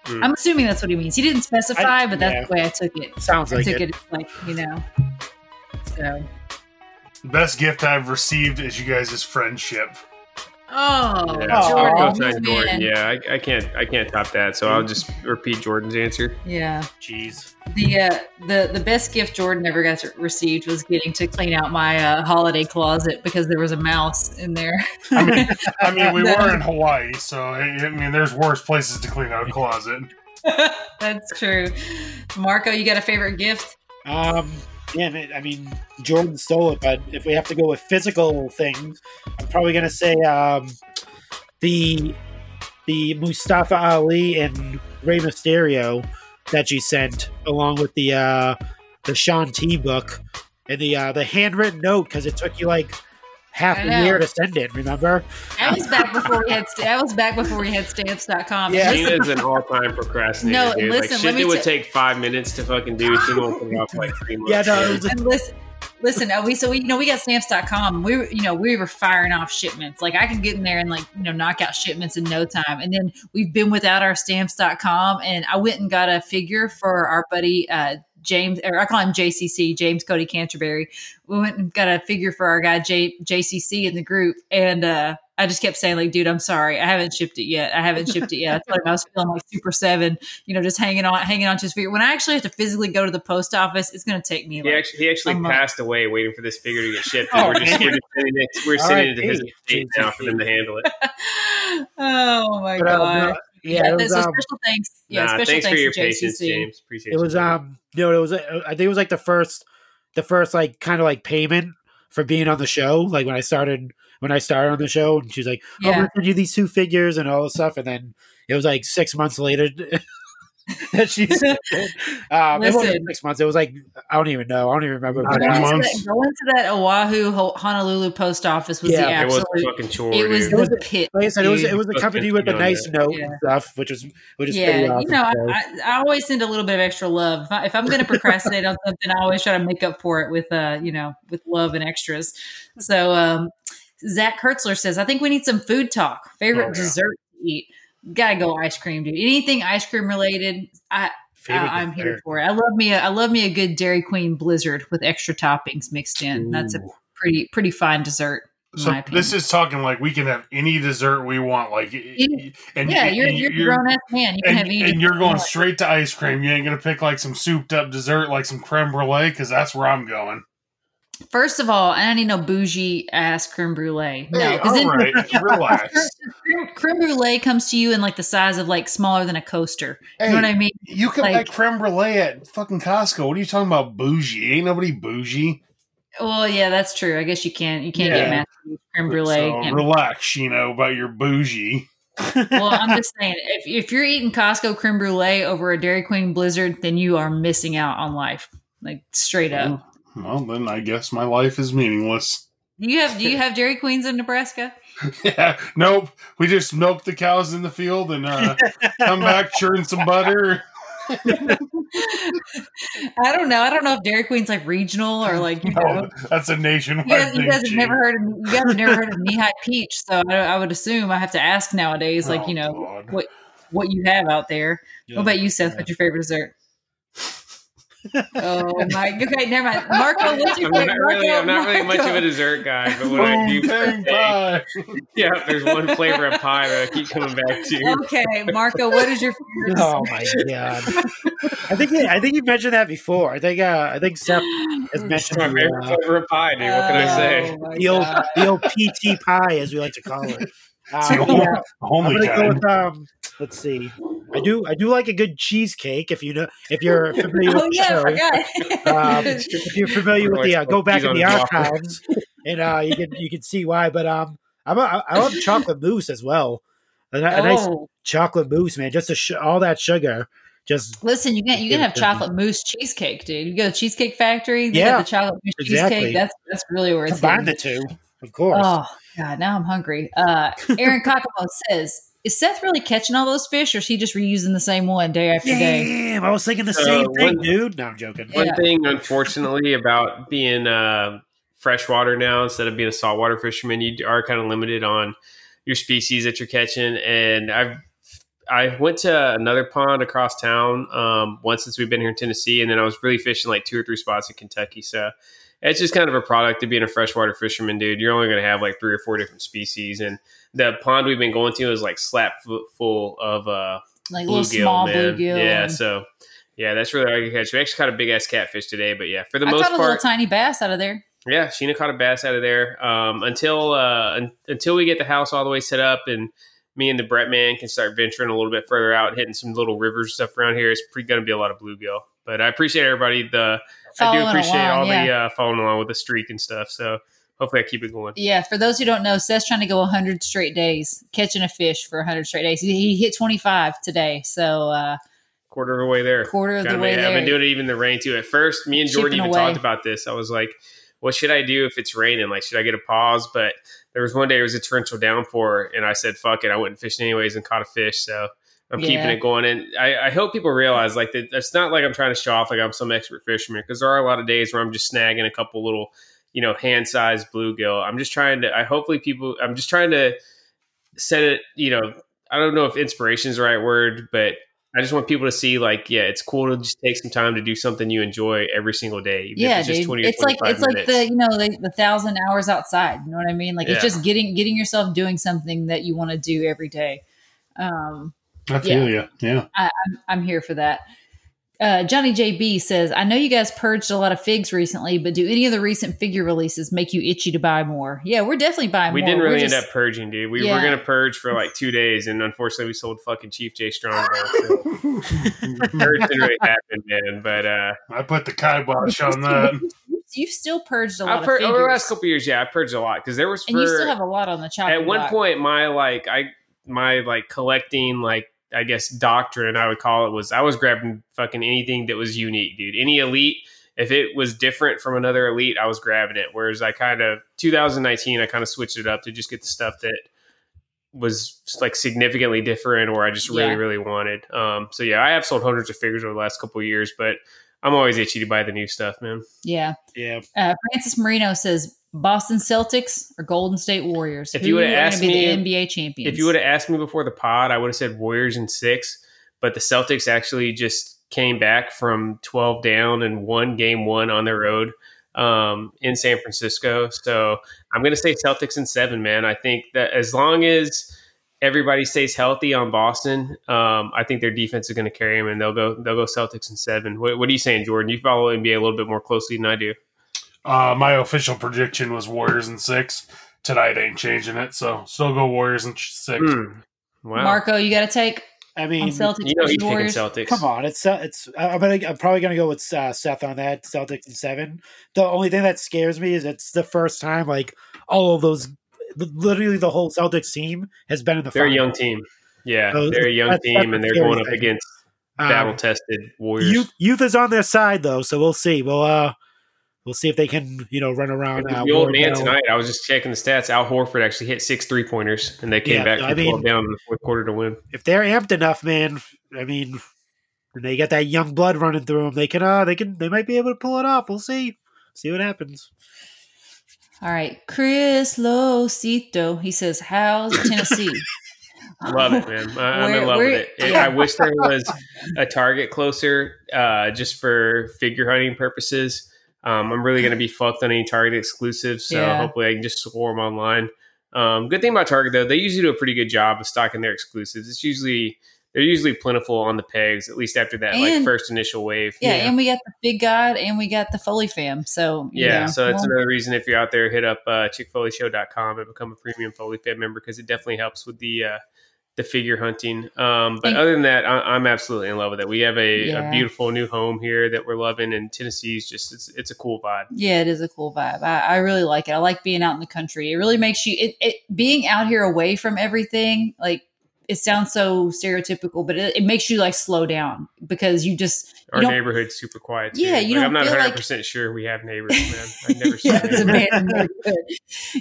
Hmm. I'm assuming that's what he means. He didn't specify, I- but that's yeah. the way I took it. Sounds I like took it. it like, you know. So. The best gift I've received is you guys' friendship. Oh, Yeah, Aw. Jordan, I'll you tell you, Jordan. Yeah, I, I can't, I can't top that. So I'll just repeat Jordan's answer. Yeah. Jeez. The uh, the the best gift Jordan ever got received was getting to clean out my uh, holiday closet because there was a mouse in there. [laughs] I mean, I mean, we [laughs] were in Hawaii, so I mean, there's worse places to clean out a closet. [laughs] That's true. Marco, you got a favorite gift? Um, yeah, man, I mean, Jordan stole it, but if we have to go with physical things, I'm probably gonna say um, the the Mustafa Ali and Rey Mysterio that you sent, along with the uh, the Sean T book and the uh, the handwritten note because it took you like half a year to send it. Remember? I was back before we had st- I was back before we had stamps.com. Yeah. Listen, Sheena's an all-time procrastinator, No, dude. listen, like let shit me that would t- take five minutes to fucking do. She won't put it off like three months. Yeah, no, it dude. and listen Listen, uh, we so we you know we got stamps.com. We were you know we were firing off shipments. Like I can get in there and like you know knock out shipments in no time. And then we've been without our stamps.com, and I went and got a figure for our buddy uh, James, or I call him JCC, James Cody Canterbury. We went and got a figure for our guy J, JCC in the group, and uh, I just kept saying like, dude, I'm sorry, I haven't shipped it yet. I haven't shipped it yet. I told him I was feeling like Super Seven, you know, just hanging on, hanging on to his figure. When I actually have to physically go to the post office, it's going to take me. He Like, actually, he actually a month. passed away waiting for this figure to get shipped. Oh, we're just, man. we're just sending it, we're sending right, it to his hey, estate now for them to handle it. [laughs] oh my But, uh, god! no, yeah, it was, so um, special thanks. Yeah, Nah, special thanks thanks for your to patience, JCC. James. Appreciate it was um you know it was uh, I think it was like the first the first like kind of like payment for being on the show like when I started when I started on the show and she's like oh I'm Yeah. gonna do these two figures and all this stuff and then it was like six months later [laughs] [laughs] that she said it. um it wasn't six months it was like I don't even know I don't even remember but, Nine Going to, months. that, going to that Oahu Honolulu post office was Yeah, the It was absolute. fucking chore, It was dude. the pit. like I said it was it was a company with a nice that. note Yeah. and stuff which was which is yeah, you know, I. I, I always send a little bit of extra love. If, I, if I'm going to procrastinate on something, I always try to make up for it with, uh, you know, with love and extras. So, um, Zach Hertzler says, I think we need some food talk. Favorite Oh, yeah. dessert to eat? Gotta go ice cream, dude. Anything ice cream related, I, I I'm here for it. I love me, a, I love me a good Dairy Queen Blizzard with extra toppings mixed in. That's a pretty, pretty fine dessert. So this is talking like we can have any dessert we want, like Any- and yeah, and you're, you're, grown ass man. You can and, have any and you're going want. straight to ice cream. You ain't gonna pick like some souped up dessert, like some creme brulee, because that's where I'm going. First of all, I don't need no bougie ass creme brulee. No, Hey, all right, [laughs] relax. Creme, brulee comes to you in like the size of like smaller than a coaster. you know what I mean? You can Like- buy creme brulee at fucking Costco. What are you talking about, bougie? Ain't nobody bougie. Well, yeah, that's true. I guess you can't you can't Yeah. get massive creme brulee. So Yeah. relax, you know, about your bougie. well, I'm [laughs] just saying, if, if you're eating Costco creme brulee over a Dairy Queen Blizzard, then you are missing out on life, like straight up. Well, then I guess my life is meaningless. Do you have Do you [laughs] have Dairy Queens in Nebraska? [laughs] Yeah, nope. We just milk the cows in the field and uh, come [laughs] back, churn some butter. I don't know. I don't know if Dairy Queen's like regional or like you know. That's a You nationwide guys, you guys have never heard of you guys have never heard of Nehi [laughs] peach, so I, I would assume I have to ask nowadays, like Oh, you know God. what what you have out there. What about you, Seth? What's your favorite dessert? Oh [laughs] my! Okay, never mind. Marco, what's your I'm favorite? not really, I'm not really much of a dessert guy, but when I do, Boom, bang, pie. yeah, there's one flavor of pie that I keep coming back to. Okay, Marco, what is your [laughs] favorite? Oh my god! I think I think you mentioned that before. I think uh, I think Seth has It's mentioned my favorite uh, flavor of pie, dude. What can I say? Oh, my [laughs] the old God. the old PT pie, as we like to call it. It's the Um, only, yeah, I'm gonna go with um. Let's see. I do I do like a good cheesecake. If you know if you're [laughs] familiar with Oh the yeah, I show. Um, [laughs] if you're familiar with the uh, go back in the archives, and uh, you can you can see why. But um, I'm a, I love chocolate mousse as well. A, ni- a nice oh, chocolate mousse, man. Just a sh- all that sugar, just listen, you can you can have chocolate mousse cheesecake, dude. You go to Cheesecake Factory, Yeah, the chocolate mousse exactly. cheesecake. That's that's really where it's combine hitting. the two, of course. Oh God, now I'm hungry. Uh, Aaron Kokomo says, "Is Seth really catching all those fish, or is he just reusing the same one day after day?" Damn, I was thinking the So, same thing, one- dude. No, I'm joking. Yeah. One thing, unfortunately, about being uh, freshwater now instead of being a saltwater fisherman, you are kind of limited on your species that you're catching. And I've I went to another pond across town um, once since we've been here in Tennessee, and then I was really fishing like two or three spots in Kentucky. So it's just kind of a product of being a freshwater fisherman, dude. You're only going to have like three or four different species, and the pond we've been going to is like slap fu- full of uh, Like little bluegill, small man. bluegill. Yeah, so yeah, that's really all I can catch. We actually caught a big ass catfish today, but yeah, for the I most caught a little part, tiny bass out of there. yeah, Sheena caught a bass out of there. Um, until uh, un- until we get the house all the way set up and me and the Bret man can start venturing a little bit further out, hitting some little rivers and stuff around here. It's pretty going to be a lot of bluegill. But I appreciate everybody. The I do appreciate along, all the uh, following along with the streak and stuff. So hopefully I keep it going. Yeah, for those who don't know, Seth's trying to go 100 straight days, catching a fish for 100 straight days. He, he hit 25 today, so uh, Quarter of the way there. quarter of Gotta the way there. I've been doing it even in the rain too. At first, me and Jordan even away. talked about this. I was like, what should I do if it's raining? Like, should I get a pause? But there was one day it was a torrential downpour, and I said, fuck it. I went and fished anyways and caught a fish. So I'm Yeah. keeping it going. And I, I hope people realize like that it's not like I'm trying to show off like I'm some expert fisherman because there are a lot of days where I'm just snagging a couple little, you know, hand sized bluegill. I'm just trying to, I hopefully people, I'm just trying to set it, you know, I don't know if inspiration is the right word, but I just want people to see like, yeah, it's cool to just take some time to do something you enjoy every single day. even if yeah, it's just dude. 20 It's like 25 it's like the you know the, the thousand hours outside. You know what I mean? Like it's just getting getting yourself doing something that you want to do every day. Um, I feel you. Yeah. I, I'm I'm here for that. Uh, Johnny JB says, "I know you guys purged a lot of figs recently, but do any of the recent figure releases make you itchy to buy more? Yeah, we're definitely buying more. we more. didn't We're really just- end up purging, dude. We Yeah. were gonna purge for like two days, and unfortunately, we sold fucking Chief J Strong. So [laughs] purge didn't really happen, man. But uh, I put the kibosh on [laughs] that. You've still purged a lot I of pur- figures, over the last couple years, yeah, I purged a lot because there was and you still have a lot on the chopping at one block. point my like I my like collecting like I guess doctrine I would call it was I was grabbing fucking anything that was unique, dude. Any elite, if it was different from another elite, I was grabbing it. Whereas I kind of 2019, I kind of switched it up to just get the stuff that was like significantly different or I just really Yeah. really wanted. Um, so yeah, I have sold hundreds of figures over the last couple of years, but I'm always itchy to buy the new stuff, man. Yeah. Yeah. Uh, Francis Marino says Boston Celtics or Golden State Warriors. If Who you would've asked be me- the NBA champions, If you would have asked me before the pod, I would have said Warriors in six, but the Celtics actually just came back from 12 down and won game one on the road um, in San Francisco. So I'm going to say Celtics in seven, man. I think that as long as everybody stays healthy on Boston, um, I think their defense is going to carry them, and they'll go they'll go Celtics in seven. What, what are you saying, Jordan? You follow NBA a little bit more closely than I do. Uh, my official prediction was Warriors in six. Tonight ain't changing it, so still go Warriors in six. Hmm. Wow. Marco, you got to take I mean, Celtics you know versus he's picking Warriors. Celtics. come on, it's uh, it's. I'm gonna. I'm probably gonna go with uh, Seth on that. Celtics and seven. The only thing that scares me is it's the first time like all of those, literally the whole Celtics team has been in the. They're a final. young team. Yeah, So they're a young that's- that's team, and they're going up thing. against Um, battle tested Warriors. youth, youth is on their side though, so we'll see. We'll uh, we'll see if they can you know run around. Uh, the old Ward man Bell. tonight, I was just checking the stats. Al Horford actually hit six three pointers, and they came Yeah, back I from mean- 12 down in the fourth quarter to win. If they're amped enough, man, I mean, and they got that young blood running through them, they can uh, they can they might be able to pull it off. We'll see. See what happens. All right, Chris Losito. He says, "How's Tennessee?" [laughs] Love it, man. I, I'm in love where- with it. It- yeah. I wish there was [laughs] a target closer, uh, just for figure hunting purposes. Um, I'm really going to be fucked on any Target exclusives, so Yeah. hopefully I can just swarm online. Um, good thing about Target though, they usually do a pretty good job of stocking their exclusives. It's usually they're usually plentiful on the pegs, at least after that like first initial wave. Yeah, and we got the Big God and we got the Foley fam. So you Yeah, know, so that's well, another reason if you're out there, hit up uh, chickfoleyshow.com and become a premium Foley fam member because it definitely helps with the uh, the figure hunting. Um, but And- other than that, I, I'm absolutely in love with it. We have a, Yeah. a beautiful new home here that we're loving, and Tennessee's just it's, it's a cool vibe. yeah, it is a cool vibe. I, I really like it. I like being out in the country. It really makes you it, it being out here away from everything. Like it sounds so stereotypical, but it, it makes you like slow down because you just you Our neighborhood's super quiet. Too. Yeah, you Like, don't I'm not feel 100 like- percent sure we have neighbors, man. I've never [laughs] seen yeah, it's abandoned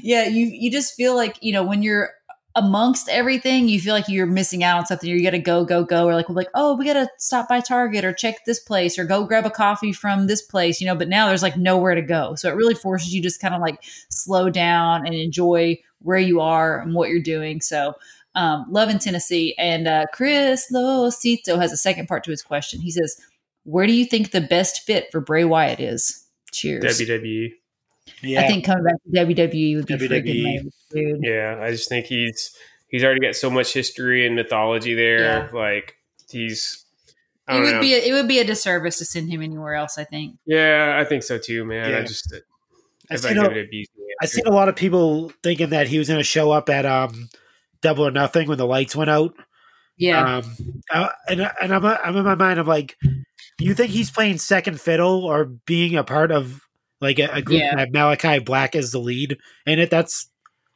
yeah, you you just feel like you know when you're amongst everything, you feel like you're missing out on something. You got to go, go, go, or like like oh, we got to stop by Target or check this place or go grab a coffee from this place, you know. But now there's like nowhere to go, so it really forces you just kind of like slow down and enjoy where you are and what you're doing. So. Um, love in Tennessee. And uh, Chris Losito has a second part to his question. He says, Where do you think the best fit for Bray Wyatt is? Cheers. WWE. Yeah, I think coming back to WWE would be WWE. freaking amazing, dude. Yeah, I just think he's he's already got so much history and mythology there. Like he's. I It don't would know. be a, it would be a disservice to send him anywhere else. I think. Yeah, I think so too, man. I Yeah. just I if seen, I a, give it a B. I seen a lot of people thinking that he was going to show up at um Double or Nothing when the lights went out. Yeah, Um, uh, and and I'm I'm in my mind. I'm like, you think he's playing second fiddle or being a part of like a, a group Yeah. that Malakai Black is the lead in it? That's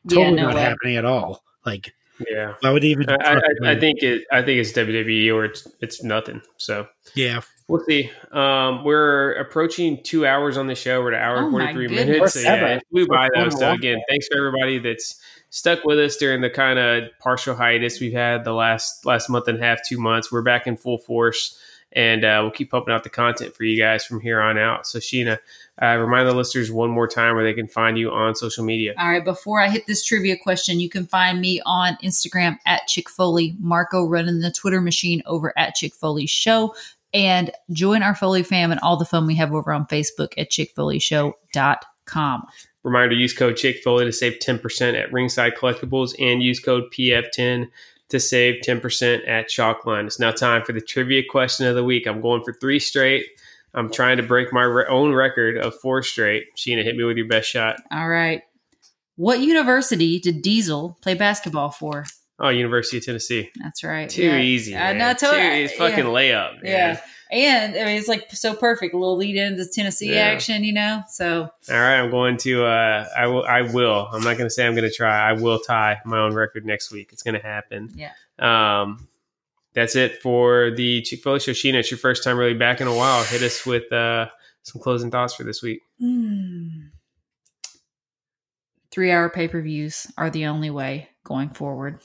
yeah, totally no not way. happening at all. Like, Yeah, why would even? I, I, I think it. I think it's WWE or it's it's nothing. So yeah, We'll see. Um, we're approaching two hours on the show. We're at an hour Oh and my 43 minutes. So, yeah, it flew by though. So, again, thanks for everybody that's stuck with us during the kind of partial hiatus we've had the last last month and a half, two months. We're back in full force, and uh, we'll keep pumping out the content for you guys from here on out. So, Sheena, uh, remind the listeners one more time where they can find you on social media. All right, before I hit this trivia question, you can find me on Instagram at Chick Foley, Marco running the Twitter machine over at Chick Foley Show, and join our Foley fam and all the fun we have over on Facebook at chickfoleyshow.com. Reminder use code Chick Foley to save 10% at Ringside Collectibles and use code PF10 to save 10% at Chalkline. It's now time for the trivia question of the week. I'm going for three straight. I'm trying to break my re- own record of four straight. Sheena, hit me with your best shot. All right. What university did Diesel play basketball for? Oh, University of Tennessee. That's right. Too Yeah. easy. I Man. know, Too totally. easy. Fucking Yeah. layup. Man. Yeah. And I mean, it's like so perfect. A little lead into Tennessee Yeah. action, you know? So, All right, I'm going to. Uh, I will. I will. I'm not going to say I'm going to try. I will tie my own record next week. It's going to happen. yeah. Um, that's it for the Chick Foley show. Sheena, it's your first time really back in a while. Hit us with uh, some closing thoughts for this week. Hmm. Three hour pay per views are the only way going forward.